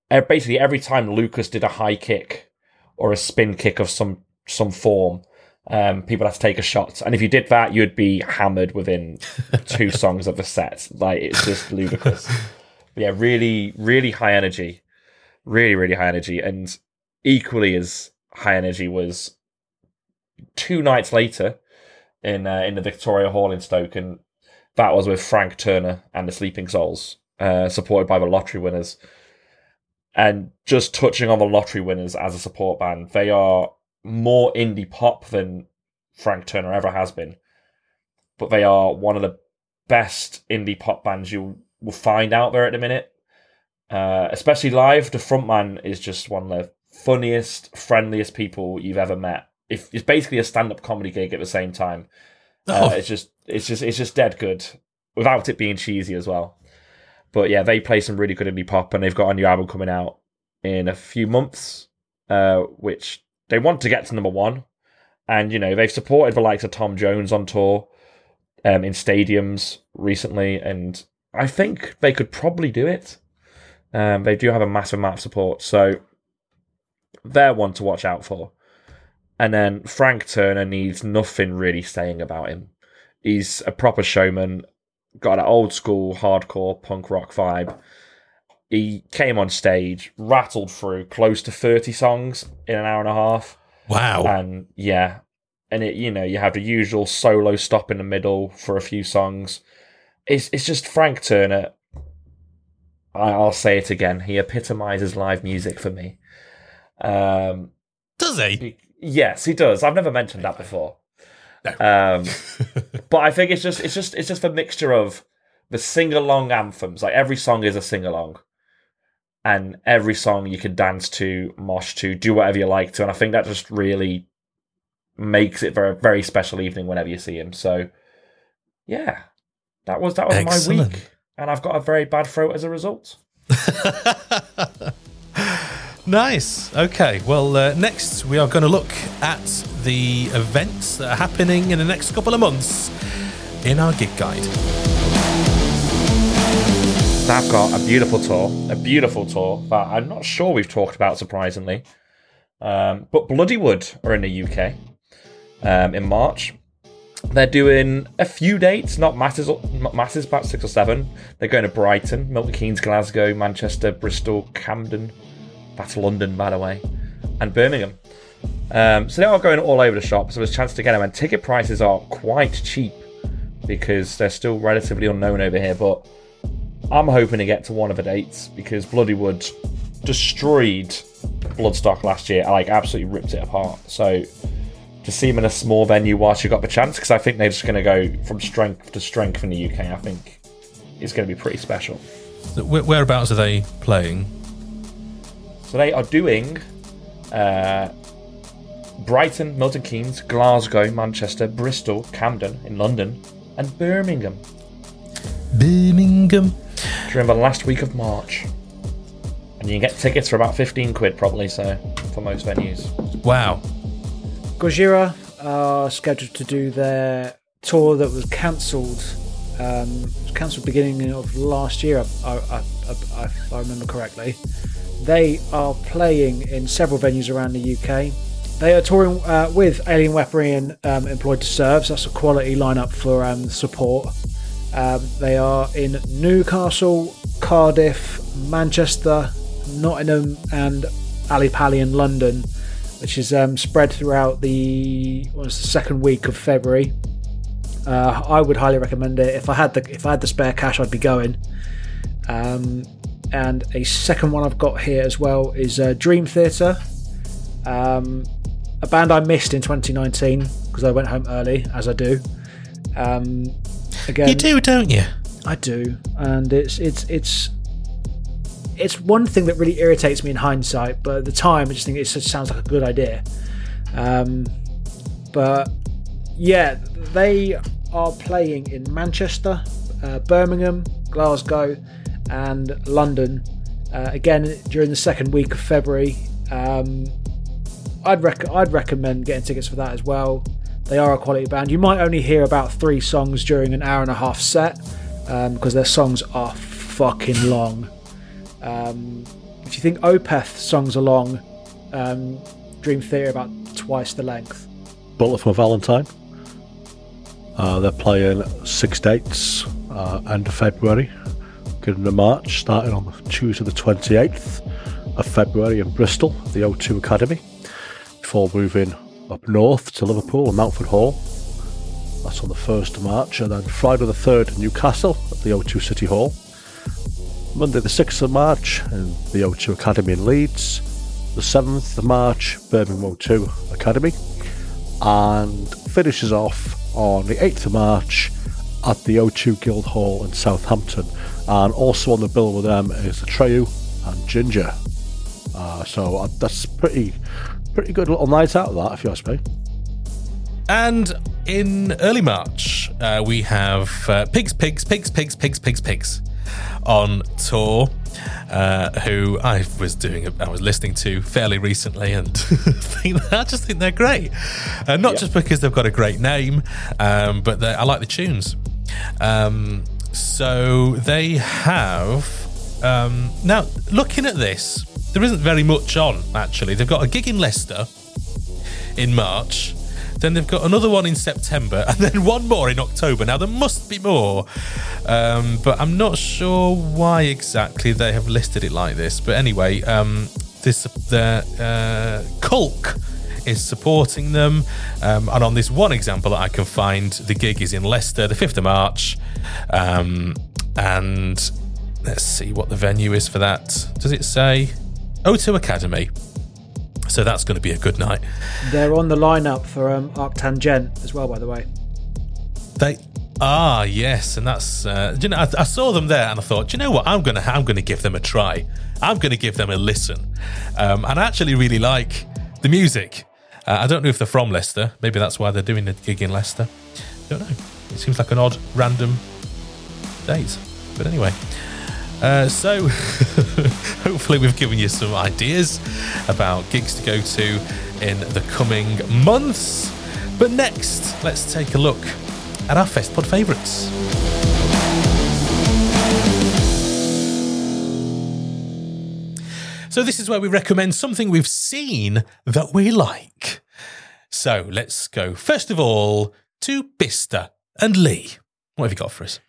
basically every time Lucas did a high kick or a spin kick of some some form, um, people had to take a shot. And if you did that, you'd be hammered within two songs of the set. Like it's just ludicrous. But yeah, really, really high energy, really, really high energy, and equally as high energy was two nights later in uh, in the Victoria Hall in Stoke, and that was with Frank Turner and the Sleeping Souls, uh, supported by the Lottery Winners. And just touching on the Lottery Winners as a support band, they are more indie pop than Frank Turner ever has been, but they are one of the best indie pop bands you will find out there at the minute. Uh, especially live, the frontman is just one of the funniest, friendliest people you've ever met. If it's basically a stand-up comedy gig at the same time, oh, uh, it's just it's just it's just dead good without it being cheesy as well. But yeah, they play some really good indie pop, and they've got a new album coming out in a few months, uh, which they want to get to number one. And you know they've supported the likes of Tom Jones on tour, um, in stadiums recently, and I think they could probably do it. Um, they do have a massive amount of support, so they're one to watch out for. And then Frank Turner needs nothing really saying about him. He's a proper showman, got an old school hardcore punk rock vibe. He came on stage, rattled through close to 30 songs in an hour and a half. wow. And yeah, and it you know, you have the usual solo stop in the middle for a few songs. It's it's just Frank Turner. I- I'll say it again. He epitomizes live music for me. Um, Does he? yes, he does. I've never mentioned that before. No. Um, but I think it's just it's just it's just a mixture of the sing along anthems. Like every song is a sing along, and every song you can dance to, mosh to, do whatever you like to. And I think that just really makes it very very special evening whenever you see him. So yeah, that was that was my week, and I've got a very bad throat as a result. Nice. Okay. Well, uh, next we are going to look at the events that are happening in the next couple of months in our gig guide. I've got a beautiful tour, a beautiful tour that I'm not sure we've talked about surprisingly. Um, but Bloodywood are in the UK um, in March. They're doing a few dates, not masses, not masses, about six or seven. They're going to Brighton, Milton Keynes, Glasgow, Manchester, Bristol, Camden. That's London, by the way, and Birmingham. Um, so they are going all over the shop. So there's a chance to get them, and ticket prices are quite cheap because they're still relatively unknown over here. But I'm hoping to get to one of the dates because Bloodywood destroyed Bloodstock last year. I like absolutely ripped it apart. So to see them in a small venue whilst you got the chance, because I think they're just going to go from strength to strength in the UK. I think it's going to be pretty special. Where- Whereabouts are they playing? So they are doing uh, Brighton, Milton Keynes, Glasgow, Manchester, Bristol, Camden in London, and Birmingham Birmingham. during the last week of March. And you can get tickets for about 15 quid, probably, so for most venues. Wow. Gojira are scheduled to do their tour that was cancelled. Um, cancelled beginning of last year, I, I, I, I, I remember correctly. They are playing in several venues around the UK. They are touring uh, with Alien Weaponry and um, Employed to Serve. So that's a quality lineup for um, support. Um, they are in Newcastle, Cardiff, Manchester, Nottingham, and Ali Pally in London, which is um, spread throughout the the second week of February. Uh, I would highly recommend it. If I had the if I had the spare cash, I'd be going. Um, and a second one I've got here as well is uh, Dream Theater, um, a band I missed in 2019 because I went home early, as I do. Um, again, You do, don't you? I do, and it's it's it's it's one thing that really irritates me in hindsight, but at the time I just think it just sounds like a good idea. Um, but yeah, they are playing in Manchester, uh, Birmingham, Glasgow, and London. Uh, again, during the second week of February. Um, I'd rec- I'd recommend getting tickets for that as well. They are a quality band. You might only hear about three songs during an hour and a half set because um, their songs are fucking long. Um, if you think Opeth songs are long, um, Dream Theater about twice the length. Bullet for Valentine. Uh, they're playing six dates, uh, end of February, to March, starting on Tuesday the 28th of February in Bristol, the O2 Academy, before moving up north to Liverpool and Mountford Hall. That's on the 1st of March, and then Friday the 3rd in Newcastle at the O2 City Hall. Monday the 6th of March in the O2 Academy in Leeds. The 7th of March, Birmingham O2 Academy. And finishes off on the 8th of March at the O2 Guildhall in Southampton. And also on the bill with them is the and Jinjer. Uh, so uh, that's pretty pretty good little night out of that, if you ask me. And in early March, uh, we have uh, Pigs, Pigs, Pigs, Pigs, Pigs, Pigs, Pigs on tour. Uh, who I was doing, I was listening to fairly recently, and I just think they're great. Uh, not just because they've got a great name, um, but I like the tunes. Um, so they have um, now looking at this, there isn't very much on actually. They've got a gig in Leicester in March. Then they've got another one in September, and then one more in October. Now there must be more, um, but I'm not sure why exactly they have listed it like this. But anyway, um, this the uh, Kulk is supporting them, um, and on this one example that I can find, the gig is in Leicester, the fifth of March, um, and let's see what the venue is for that. Does it say O2 Academy? So that's going to be a good night. They're on the lineup for um, Arctangent as well, by the way. They ah yes, and that's uh, you know I, I, saw them there and I thought, you know what, I'm gonna I'm gonna give them a try. I'm gonna give them a listen, um, and I actually really like the music. Uh, I don't know if they're from Leicester. Maybe that's why they're doing the gig in Leicester. Don't know. It seems like an odd random date, but anyway. Uh, so, hopefully, we've given you some ideas about gigs to go to in the coming months. But next, let's take a look at our FestPod favourites. So, this is where we recommend something we've seen that we like. So, let's go first of all to Bista and Lee. What have you got for us?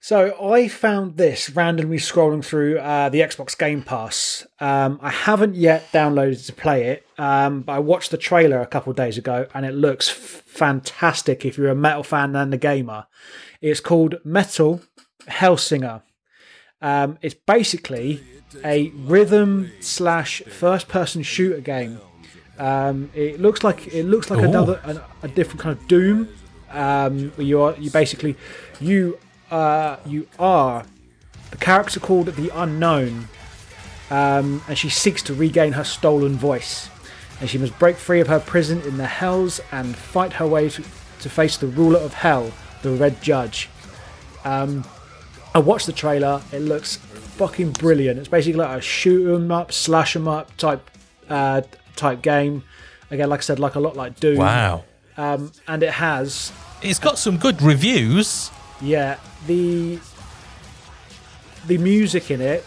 So I found this randomly scrolling through uh, the Xbox Game Pass. Um, I haven't yet downloaded to play it, um, but I watched the trailer a couple days ago, and it looks f- fantastic. If you're a metal fan and a gamer, it's called Metal Hellsinger. Um, it's basically a rhythm slash first person shooter game. Um, it looks like it looks like Ooh. another a, a, different kind of Doom. Um, where you are you basically you uh, you are the character called the Unknown, um, and she seeks to regain her stolen voice. And she must break free of her prison in the Hells and fight her way to, to face the ruler of Hell, the Red Judge. Um, I watched the trailer. It looks fucking brilliant. It's basically like a shoot 'em up, slash 'em up type uh, type game. Again, like I said, like a lot like Doom. Wow. Um, and it has. It's got some good reviews. Yeah, the the music in it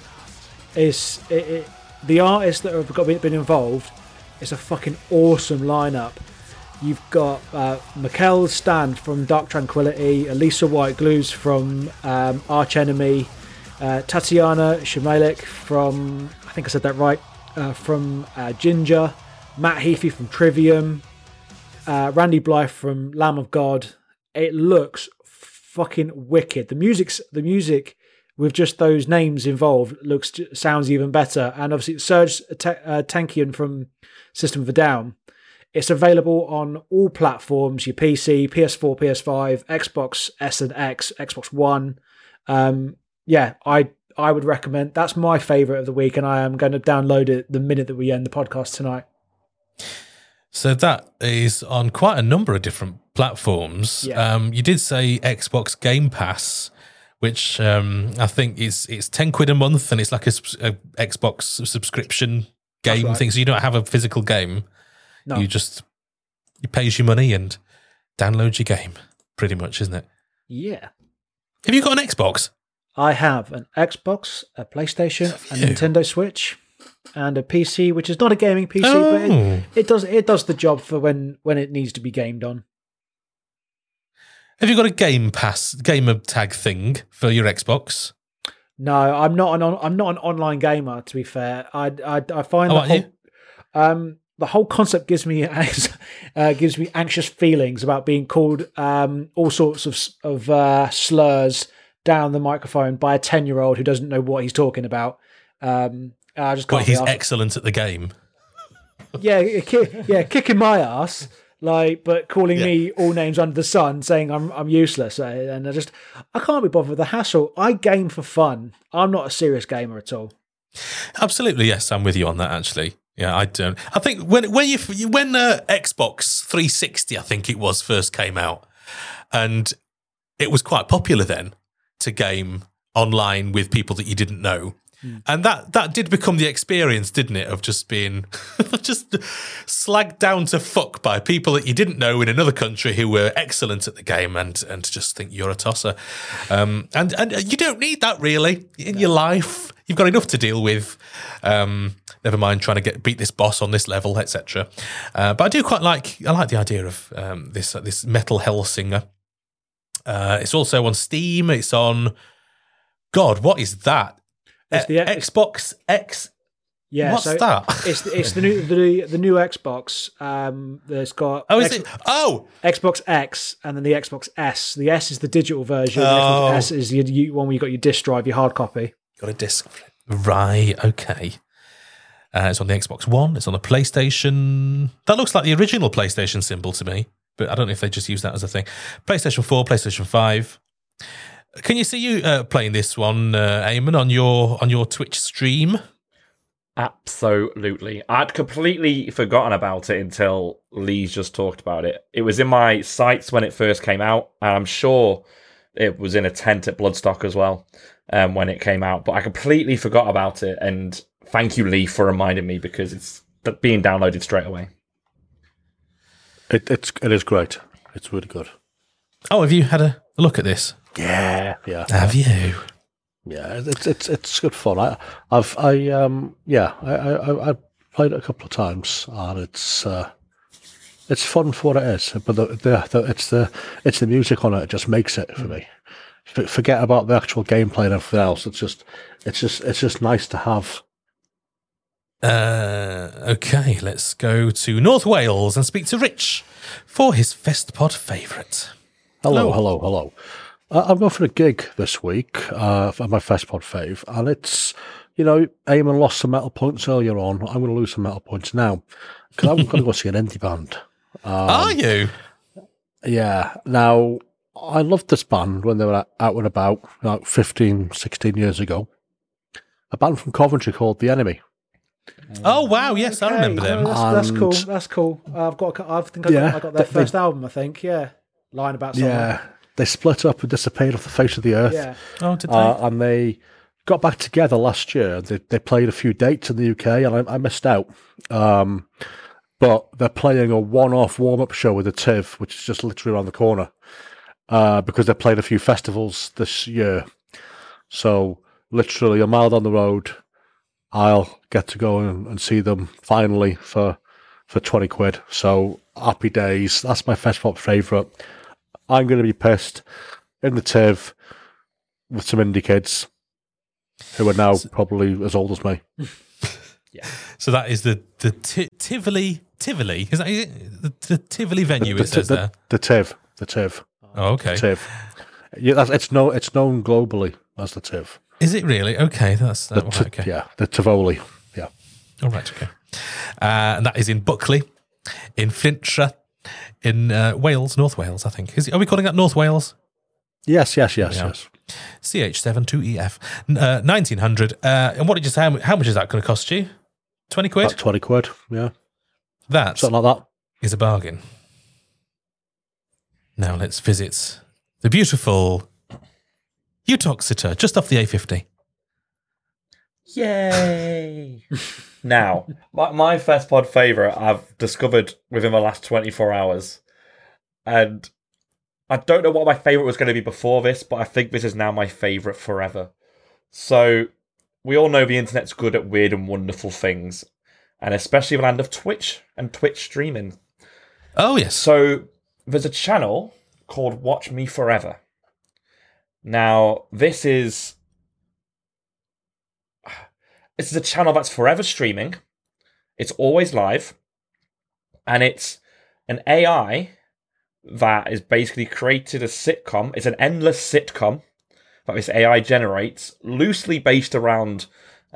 is it, it, the artists that have got been involved. It's a fucking awesome lineup. You've got uh, Mikael Stanne from Dark Tranquillity, Alissa White-Gluz from um, Arch Enemy, uh, Tatiana Shmayluk from I think I said that right uh, from uh, Jinjer, Matt Heafy from Trivium, uh, Randy Blythe from Lamb of God. It looks fucking wicked. The music's the music with just those names involved looks sounds even better. And obviously, Serj uh, Tankian from System of a Down. It's available on all platforms: your PC, PS4, PS5, Xbox S and X, Xbox One. Um, yeah, I I would recommend. That's my favorite of the week, and I am going to download it the minute that we end the podcast tonight. So that is on quite a number of different platforms. Yeah. Um, you did say Xbox Game Pass, which um, I think is it's ten quid a month, and it's like a, a Xbox subscription game right. thing. So you don't have a physical game. No. You just you pays your money and downloads your game. Pretty much, isn't it? Yeah. Have you got an Xbox? I have an Xbox, a PlayStation, a? Nintendo Switch, and a PC, which is not a gaming PC, but Oh. it, it does it does the job for when when it needs to be gamed on. Have you got a Game Pass gamer tag thing for your Xbox? No, I'm not an on, I'm not an online gamer. To be fair, I I, I find Oh, the whole, um the whole concept gives me uh, gives me anxious feelings about being called um all sorts of of uh, slurs down the microphone by a ten year old who doesn't know what he's talking about. Um, I just can't. But he's excellent at the game. yeah, ki- yeah, kicking my ass, like, but calling Yeah. me all names under the sun, saying I'm I'm useless, uh, and I just I can't be bothered with the hassle. I game for fun. I'm not a serious gamer at all. Absolutely, yes, I'm with you on that. Actually, yeah, I don't. I think when when you when uh, Xbox 360, I think it was first came out, and it was quite popular then to game online with people that you didn't know. And that that did become the experience, didn't it, of just being just slagged down to fuck by people that you didn't know in another country who were excellent at the game, and and just think you're a tosser. Um, and and you don't need that really in your life. You've got enough to deal with. Um, never mind trying to get beat this boss on this level, etc. Uh, but I do quite like I like the idea of um, this this Metal Hellsinger. Uh, it's also on Steam. It's on. God, what is that? It's the Uh, Xbox X. Yeah, What's so that? It's it's the new the the new Xbox. Um, that's got Oh, is X- it? Oh, Xbox X and then the Xbox S. The S is the digital version. The Oh. Xbox S is the you- one where you got your disc drive, your hard copy. got a disc. Right. Okay. Uh, it's on the Xbox One. It's on the PlayStation. That looks like the original PlayStation symbol to me, but I don't know if they just use that as a thing. PlayStation Four, PlayStation Five. Can you see you uh, playing this one, uh, Eamon, on your on your Twitch stream? Absolutely. I'd completely forgotten about it until Lee's just talked about it. It was in my sights when it first came out, and I'm sure it was in a tent at Bloodstock as well um, when it came out. But I completely forgot about it, and thank you, Lee, for reminding me because it's being downloaded straight away. It, it's it is great. It's really good. Oh, have you had a look at this? Yeah, yeah, Have you? yeah. It's it's it's good fun. I I've I um yeah I I I- played it a couple of times and it's uh, it's fun for what it is. But the, the, the it's the it's the music on it. It just makes it for me. F- forget about the actual gameplay and everything else. It's just it's just it's just nice to have. Uh, okay, let's go to North Wales and speak to Rich for his Festpod favourite. Hello, Hello. hello, hello. Uh, I'm going for a gig this week uh, for my Festpod fave, and it's you know, Eamon lost some metal points earlier on. I'm going to lose some metal points now because I'm going to go see an indie band. Are you? Yeah. Now, I loved this band when they were out and about, like 15, 16 years ago. A band from Coventry called The Enemy. Oh wow, yes, I remember them. no, that's, that's cool. That's cool. I've got. I think I got, Yeah, I got their they- they- first album. I think. Yeah, lying about somewhere. Yeah. They split up and disappeared off the face of the earth. Yeah. Oh, did they? Uh, and they got back together last year. They, they played a few dates in the UK, and I, I missed out. Um, but they're playing a one-off warm-up show with the TIV, which is just literally around the corner, uh, because they played a few festivals this year. So literally a mile down the road, I'll get to go and, and see them finally for for twenty quid. So happy days. That's my festival favourite. I'm going to be pissed in the TIV with some indie kids who are now probably as old as me. Yeah. So that is the the Ti- Tivoli Tivoli. Is that is it? the, the Tivoli venue? the, it says the, there. the TIV, the TIV, Oh, okay. TIV. Yeah, that's, it's no, it's known globally as the TIV. Is it really? Okay, that's The that, Ti- right, okay. Yeah, the Tivoli. Yeah, All right, okay. Uh, and that is in Buckley, in Flintshire, in uh, Wales, North Wales, I think. Is it, are we calling that North Wales? yes, yes, yes, Yeah. yes. CH72EF, uh, 1900. Uh, and what did you say? How how much is that going to cost you? 20 quid? About twenty quid. Yeah, That something like that. is a bargain. Now let's visit the beautiful Uttoxeter just off the A50. Yay! now, my, my FestPod favorite I've discovered within the last 24 hours. And I don't know what my favorite was going to be before this, but I think this is now my favorite forever. So, we all know the internet's good at weird and wonderful things, and especially the land of Twitch and Twitch streaming. Oh, yes. So, there's a channel called Watch Me Forever. Now, this is this is a channel that's forever streaming. It's always live. And it's an AI that is basically created a sitcom. It's an endless sitcom that this AI generates, loosely based around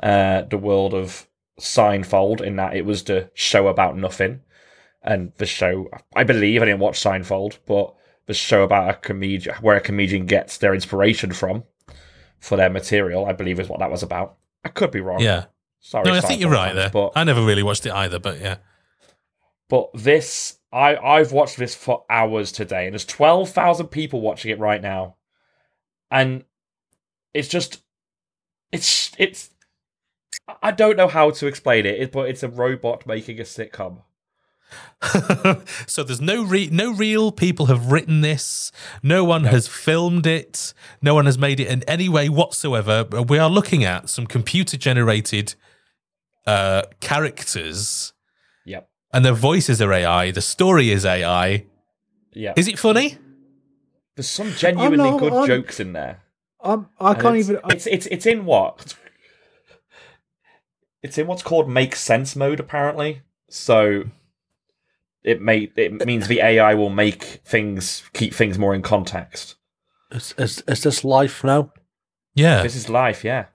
uh, the world of Seinfeld, in that it was the show about nothing. And the show, I believe, I didn't watch Seinfeld, but the show about a comedian, where a comedian gets their inspiration from for their material, I believe is what that was about. I could be wrong. Yeah. Sorry. No, I think you're right there. But I never really watched it either, but yeah. but this, I I've watched this for hours today, and there's twelve thousand people watching it right now, and it's just, it's it's. I don't know how to explain it, it- but it's a robot making a sitcom. so there's no re- no real people have written this. No one has filmed it. No one has made it in any way whatsoever. We are looking at some computer generated uh, characters, Yep. and their voices are AI. The story is AI. Yeah. Is it funny? There's some genuinely not- good I'm- jokes in there. Um, I can't it's, even. It's it's it's in what? It's in what's called make sense mode apparently. So it may it means the AI will make things keep things more in context. Is, is, is this life now? Yeah. This is life, yeah.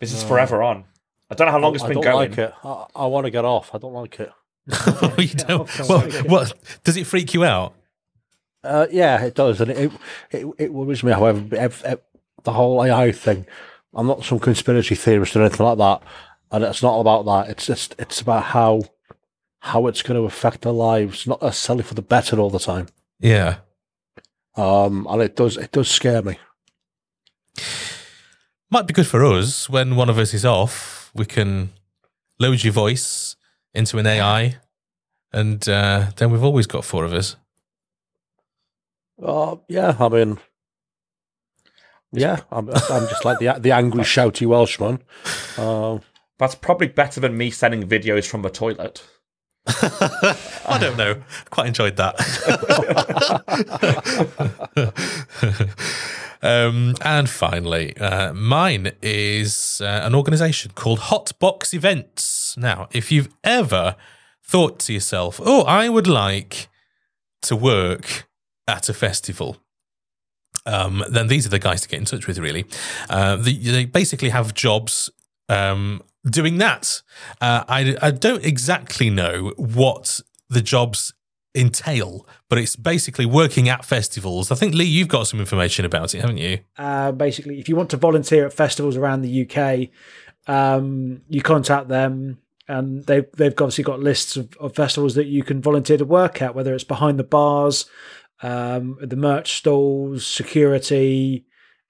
This is forever on. I don't know how long it's been don't going. like it. I, I want to get off. I don't like it. you don't. don't Well, like it. what does it freak you out? Uh, yeah, it does, and it it, it worries me. However, ev- ev- the whole AI thing. I'm not some conspiracy theorist or anything like that, and it's not about that. It's just it's about how how it's going to affect our lives, not necessarily for the better all the time. Yeah. Um, and it does it does scare me. Might be good for us when one of us is off. We can load your voice into an AI, and uh, then we've always got four of us. Uh, yeah, I mean, yeah, I'm, I'm just like the the angry shouty Welshman. Um, That's probably better than me sending videos from the toilet. I don't know. Quite enjoyed that. um, and finally, uh, mine is uh, an organisation called Hotbox Events. Now, if you've ever thought to yourself, "Oh, I would like to work at a festival," um, then these are the guys to get in touch with. Really, uh, the, they basically have jobs um, doing that. Uh, I, I don't exactly know what the jobs entail, but it's basically working at festivals. I think Lee, you've got some information about it, haven't you? uh, basically, if you want to volunteer at festivals around the UK, um, you contact them, and they've they've obviously got lists of, of festivals that you can volunteer to work at, whether it's behind the bars, um, the merch stalls, security,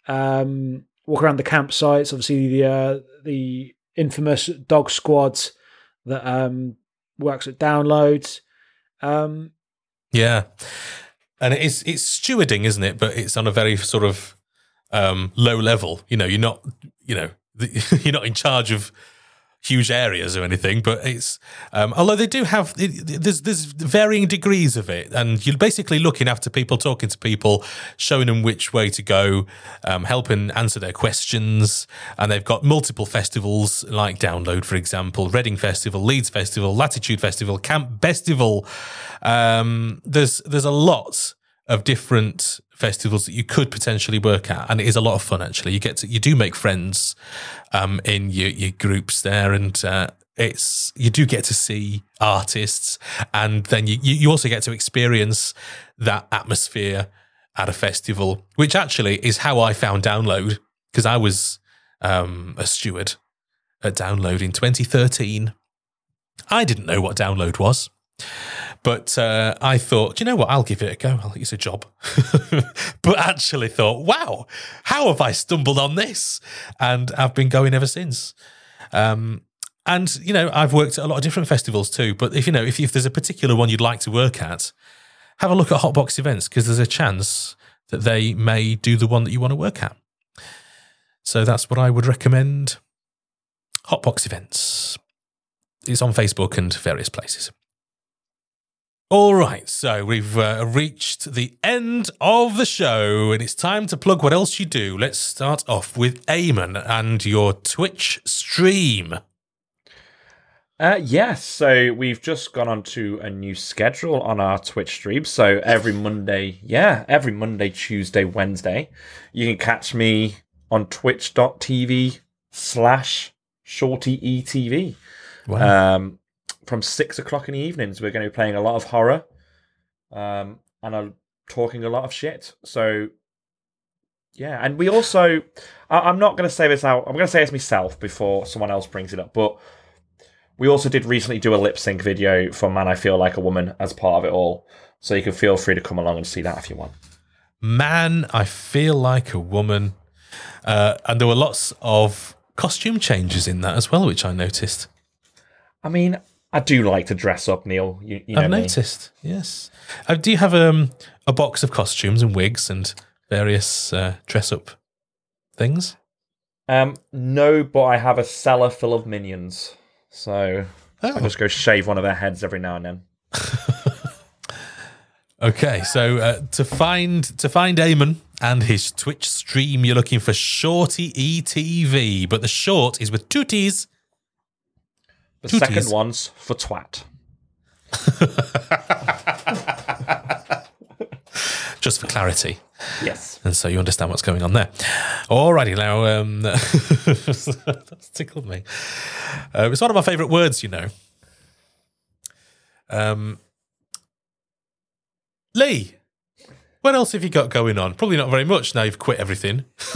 um, walk around the campsites. Obviously, the uh, the infamous dog squad that um, works at downloads. Um, Yeah, and it is it's stewarding, isn't it? But it's on a very sort of um, low level. You know, you're not you know you're not in charge of huge areas or anything, but it's um, although they do have it, there's there's varying degrees of it, and you're basically looking after people, talking to people, showing them which way to go, um, helping answer their questions, and they've got multiple festivals like Download, for example, Reading Festival, Leeds Festival, Latitude Festival, Camp Bestival. Um, there's there's a lot of different festivals that you could potentially work at, and it is a lot of fun. Actually, you get to you do make friends um, in your your groups there, and uh, it's you do get to see artists, and then you you also get to experience that atmosphere at a festival, which actually is how I found Download because I was um, a steward at Download in 2013. I didn't know what Download was. But uh, I thought, "Do you know what? I'll give it a go. I'll- It's a job. but actually thought, wow, how have I stumbled on this? And I've been going ever since. Um, and, you know, I've worked at a lot of different festivals too. But if, you know, if, if there's a particular one you'd like to work at, have a look at Hotbox events because there's a chance that they may do the one that you want to work at. So that's what I would recommend. Hotbox events. It's on Facebook and various places. All right, so we've uh, reached the end of the show, and it's time to plug what else you do. Let's start off with Eamon and your Twitch stream. Uh, yes, so we've just gone on to a new schedule on our Twitch stream. So every Monday, yeah, every Monday, Tuesday, Wednesday, you can catch me on twitch.tv slash shorty etv. Wow. Um, from six o'clock in the evenings, we're going to be playing a lot of horror um, and are talking a lot of shit. So, yeah, and we also, I- I'm not going to say this out, I'm going to say this myself before someone else brings it up, but we also did recently do a lip sync video for Man I Feel Like a Woman as part of it all. So you can feel free to come along and see that if you want. Man, I feel like a woman. Uh, and there were lots of costume changes in that as well, which I noticed. I mean, I do like to dress up, Neil. You, you know I've me. noticed, yes. Uh, do you have um, a box of costumes and wigs and various uh, dress up things? Um, no, but I have a cellar full of minions. So I Oh. just go shave one of their heads every now and then. Okay, so uh, to find to find Eamon and his Twitch stream, you're looking for Shorty ETV, but the short is with two T's. The Tooties. second one's for twat. Just for clarity, Yes. and so you understand what's going on there. Alrighty, now um, that's tickled me. Uh, it's one of my favourite words, you know. Um, Lee, what else have you got going on? Probably not very much now. You've quit everything.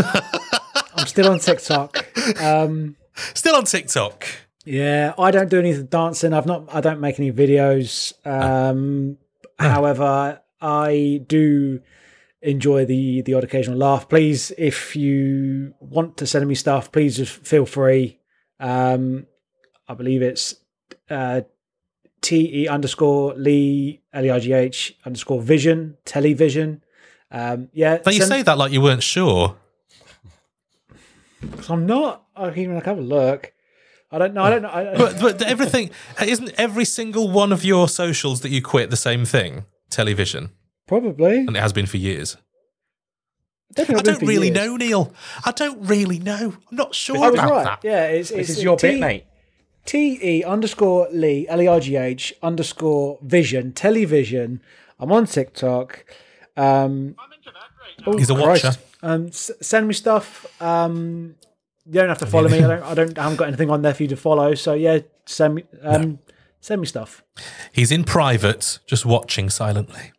I'm still on TikTok. Um, Still on TikTok. Yeah, I don't do any dancing. I've not. I don't make any videos. Um, however, I do enjoy the the odd occasional laugh. Please, if you want to send me stuff, please just feel free. Um, I believe it's uh, T E underscore Lee L E I G H underscore Vision Television. Um, yeah, Now you say that like you weren't sure. 'cause I'm not. I can even have a look. I don't know. I don't know. I, But but everything isn't every single one of your socials that you quit the same thing. Television, probably. and it has been for years. I I don't really know, Neil. I don't really know. I'm not sure I was about right. that. Yeah, it's, it's This is your T- bit, mate. T E underscore Lee L E R G H underscore Vision Television. I'm on TikTok. Um, oh, He's a Christ. watcher. Um, s- send me stuff. Um, you don't have to follow me. I don't. I don't. I haven't got anything on there for you to follow. So yeah, send me. Um, Send me stuff He's in private, just watching silently,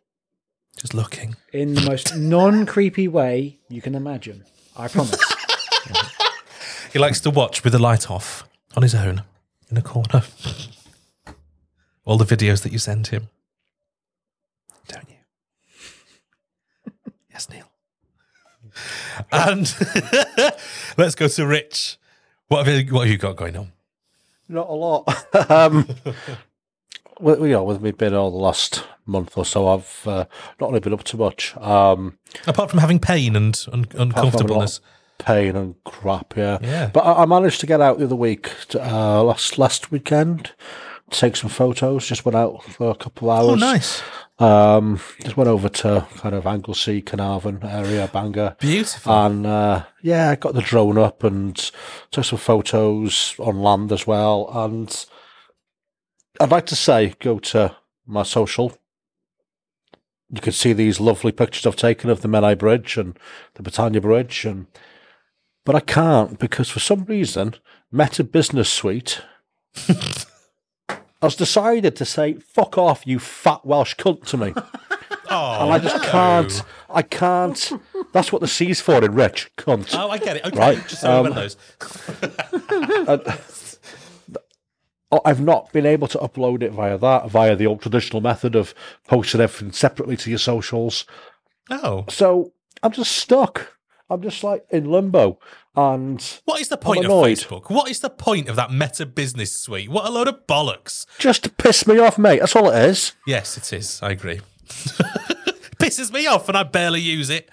just looking. in the most non-creepy way you can imagine. I promise. He likes to watch with the light off on his own in a corner. All the videos that you send him. Don't you? yes, Neil. And let's go to Rich. What have you, what have you got going on? Not a lot. um, well, you know, with me being all the last month or so, I've uh, not really been up to much. Um, Apart from having pain and un- apart from a lot uncomfortableness. pain and crap, yeah. Yeah. But I, I managed to get out the other week, to, uh, last last weekend, take some photos. Just went out for a couple of hours. Oh, nice. Um, just went over to kind of Anglesey, Caernarfon area, Bangor. Beautiful. And uh, yeah, I got the drone up and took some photos on land as well. And I'd like to say, go to my social. You can see these lovely pictures I've taken of the Menai Bridge and the Britannia Bridge, and but I can't because for some reason Meta Business Suite has decided to say "fuck off, you fat Welsh cunt" to me. oh, And I just no. can't. I can't. That's what the C's for in rich cunt. Oh, I get it. Okay, Right, just so um, everyone knows. oh, I've not been able to upload it via that, via the old traditional method of posting everything separately to your socials. Oh, So I'm just stuck. I'm just like in limbo. And what is the point of. Facebook? What is the point of that Meta Business Suite? What a load of bollocks! just to piss me off, mate. That's all it is. Yes, it is. I agree. Pisses me off, and I barely use it.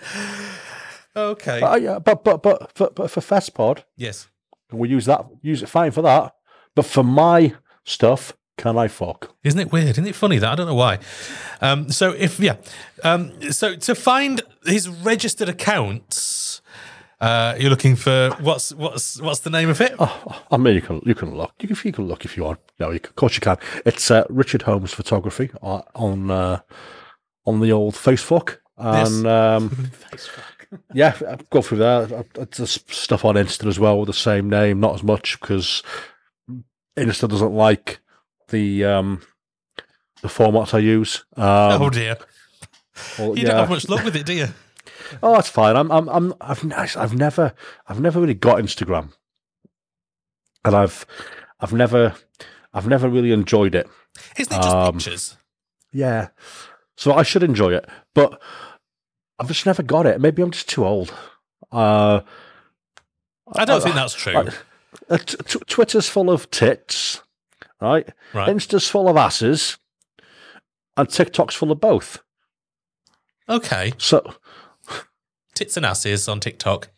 Okay. Uh, yeah, but but but for, but for FestPod, yes. we use that. Use it fine for that. But for my stuff, can I fuck? Isn't it weird? Isn't it funny that I don't know why? Um, so if yeah, um, so to find his registered accounts, uh, you're looking for what's what's what's the name of it? Oh, I mean, you can you can look. You can you can look if you want. No, you can, of course you can. It's uh, Richard Holmes Photography uh, on uh, on the old Facebook, and um, yeah, I go through I- There's stuff on Insta as well with the same name, not as much because Insta doesn't like the um, the format I use. Um, oh dear, well, you yeah. don't have much luck with it, do you? Oh, that's fine. I'm, I'm, I'm, I've, I've never, I've never really got Instagram, and I've, I've never, I've never really enjoyed it. Isn't it just Um, pictures? Yeah, so I should enjoy it, but I've just never got it. Maybe I'm just too old. Uh, I don't I- think that's true. I- Twitter's full of tits, right? right? Insta's full of asses, and TikTok's full of both. Okay, So, tits and asses on TikTok.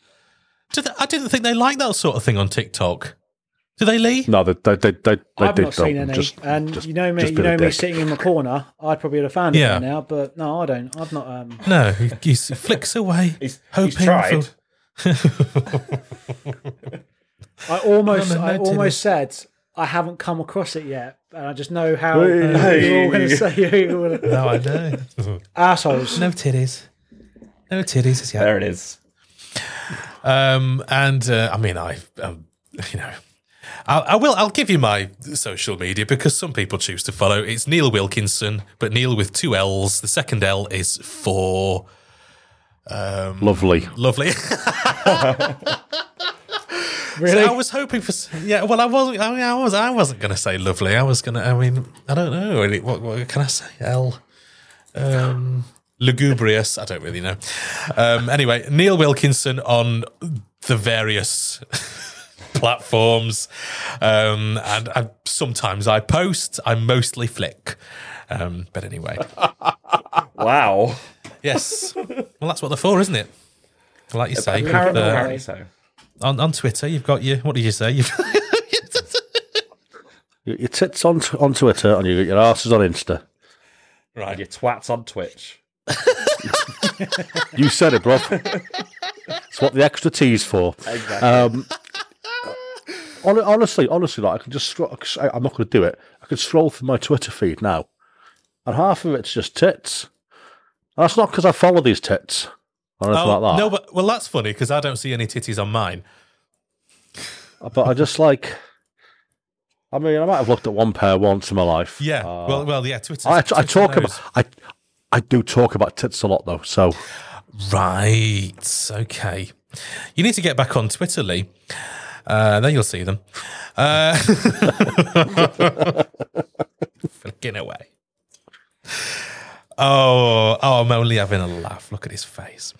Do they, I didn't think they liked that sort of thing on TikTok. Do they, Lee? no, they, they, they, they, they I've did not seen any, Just- and just- you know me, you know me dick. sitting in the corner. I'd probably have found Yeah. it by now, but no, I don't. I've not. Um, No, he, he flicks away, He's, hoping he's tried. for. I almost, I almost said I haven't come across it yet, and I just know how Hey. uh, you're all going to say you're no, I know. assholes. no titties. No titties as yet. There it is. Um, and uh, I mean, I, um, you know, I, I will. I'll give you my social media because some people choose to follow. It's Neil Wilkinson, but Neil with two L's. The second L is for Lovely. lovely. Really? So I was hoping for. Yeah, well, I wasn't. I, mean, I was. I wasn't going to say lovely. I was going to. I mean, I don't know. Really, What, what can I say? L. Um, lugubrious. I don't really know. Um, anyway, Neil Wilkinson on the various platforms, um, and I, sometimes I post. I mostly flick. Um, but anyway, Wow. yes. Well, that's what they're for, isn't it? Like you say, Apparently. uh, Apparently so. On, on Twitter, you've got your. What did you say? You've, Your your tits on t- on Twitter and you got your asses on Insta. right. Your twats on Twitch. You said it, bro. it's what the extra T's for. Exactly. Um, honestly, honestly, like I can just scroll. I- I'm not going to do it. I can scroll through my Twitter feed now, and half of it's just tits. And that's not because I follow these tits or anything Oh, like that. no, but well, that's funny because I don't see any titties on mine. but I just like. I mean, I might have looked at one pair once in my life. Yeah, Uh, well, well, yeah. Twitter. I, I talk about I I do talk about tits a lot though. So Right. Okay. You need to get back on Twitter, Lee. Uh, then you'll see them. Uh, flicking away. Oh, oh, I'm only having a laugh. Look at his face.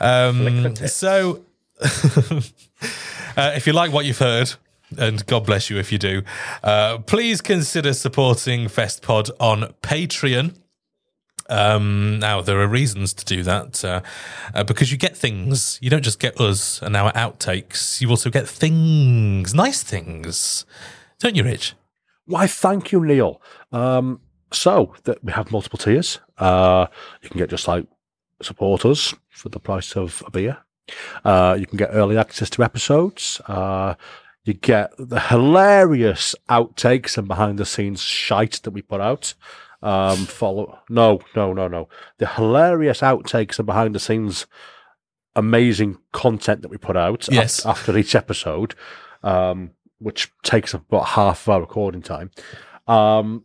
Um, so, uh, if you like what you've heard, and God bless you if you do, uh, please consider supporting FestPod on Patreon. Um, now there are reasons to do that uh, uh, because you get things. You don't just get us and our outtakes. You also get things, nice things, don't you, Rich? Why, thank you, Neil. Um, so that we have multiple tiers. Uh, you can get just like supporters for the price of a beer. Uh, you can get early access to episodes. Uh, you get the hilarious outtakes and behind the scenes shite that we put out. Um, follow no, no, no, no. The hilarious outtakes and behind the scenes amazing content that we put out Yes. after each episode. Um, which takes about half of our recording time. Um,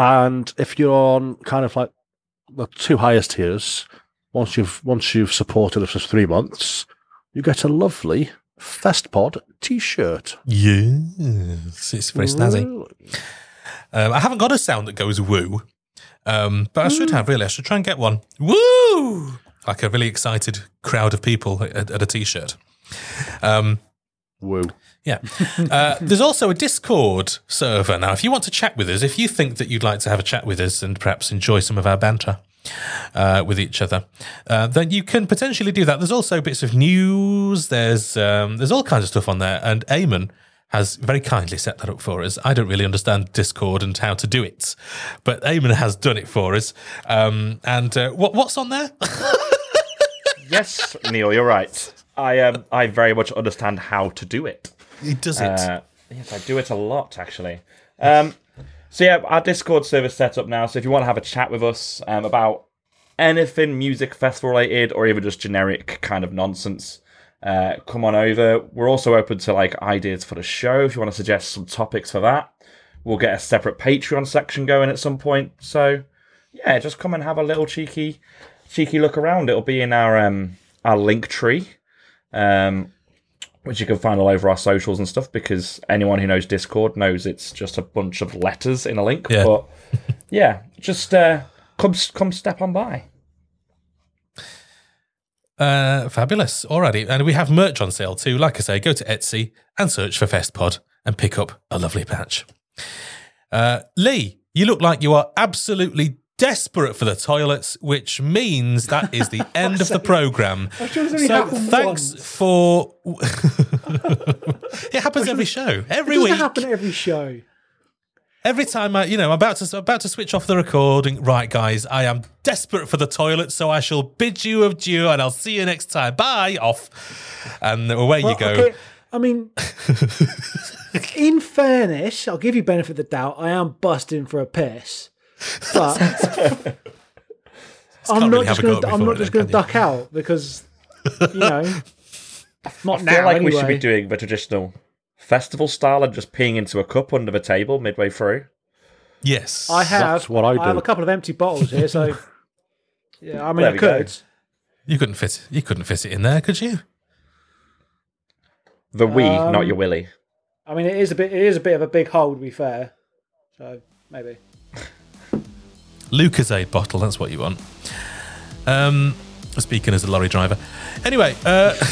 and if you're on kind of like the two highest tiers, once you've once you've supported us for three months, you get a lovely FestPod t-shirt. Yes, it's very snazzy. Um, I haven't got a sound that goes woo, um, but I should have really. I should try and get one. Woo! Like a really excited crowd of people at, at a t-shirt. Um, Woo. Yeah. Uh, there's also a Discord server now. If you want to chat with us, if you think that you'd like to have a chat with us and perhaps enjoy some of our banter uh, with each other, uh, then you can potentially do that. There's also bits of news. There's um, there's all kinds of stuff on there, and Eamon has very kindly set that up for us. I don't really understand Discord and how to do it, but Eamon has done it for us. Um, and uh, what what's on there? Yes, Neil, you're right. I um, I very much understand how to do it. He does it. Uh, yes, I do it a lot actually. Um, so yeah, our Discord server's set up now. So if you want to have a chat with us um, about anything music festival related or even just generic kind of nonsense, uh, come on over. We're also open to like ideas for the show. If you want to suggest some topics for that, we'll get a separate Patreon section going at some point. So yeah, just come and have a little cheeky, cheeky look around. It'll be in our um, our link tree. Um, which you can find all over our socials and stuff because anyone who knows Discord knows it's just a bunch of letters in a link. Yeah. But yeah, just uh, come come step on by. Uh, fabulous. Alrighty. And we have merch on sale too. Like I say, go to Etsy and search for FestPod and pick up a lovely patch. Uh, Lee, you look like you are absolutely desperate for the toilets, which means that is the end of the program. sure So thanks once. for. it happens every show, every It week. happen every show. Every time I, you know, I'm about to about to switch off the recording. Right, guys, I am desperate for the toilet, so I shall bid you adieu, and I'll see you next time. Bye, off, and away Well, you go. okay, I mean, in fairness, I'll give you benefit of the doubt. I am busting for a piss, but I'm really not have just gonna, I'm not just going to duck out because you know. Not I now, feel like anyway. we should be doing the traditional festival style and just peeing into a cup under the table midway through. Yes, I have. That's what I have a couple of empty bottles here, so yeah. I mean, There I we go. You couldn't fit. You couldn't fit it in there, could you? The we, Um, not your willy. I mean, it is a bit. It is a bit of a big hole, to be fair. So maybe. Lucozade bottle. That's what you want. Um, speaking as a lorry driver. Anyway, uh,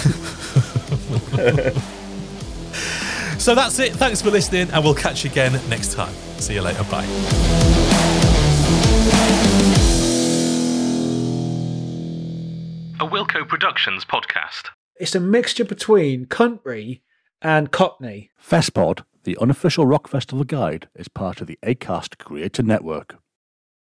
so that's it. Thanks for listening, and we'll catch you again next time. See you later. Bye. A Wilco Productions podcast. It's a mixture between country and cockney. FestPod, the unofficial rock festival guide, is part of the ACAST Creator Network.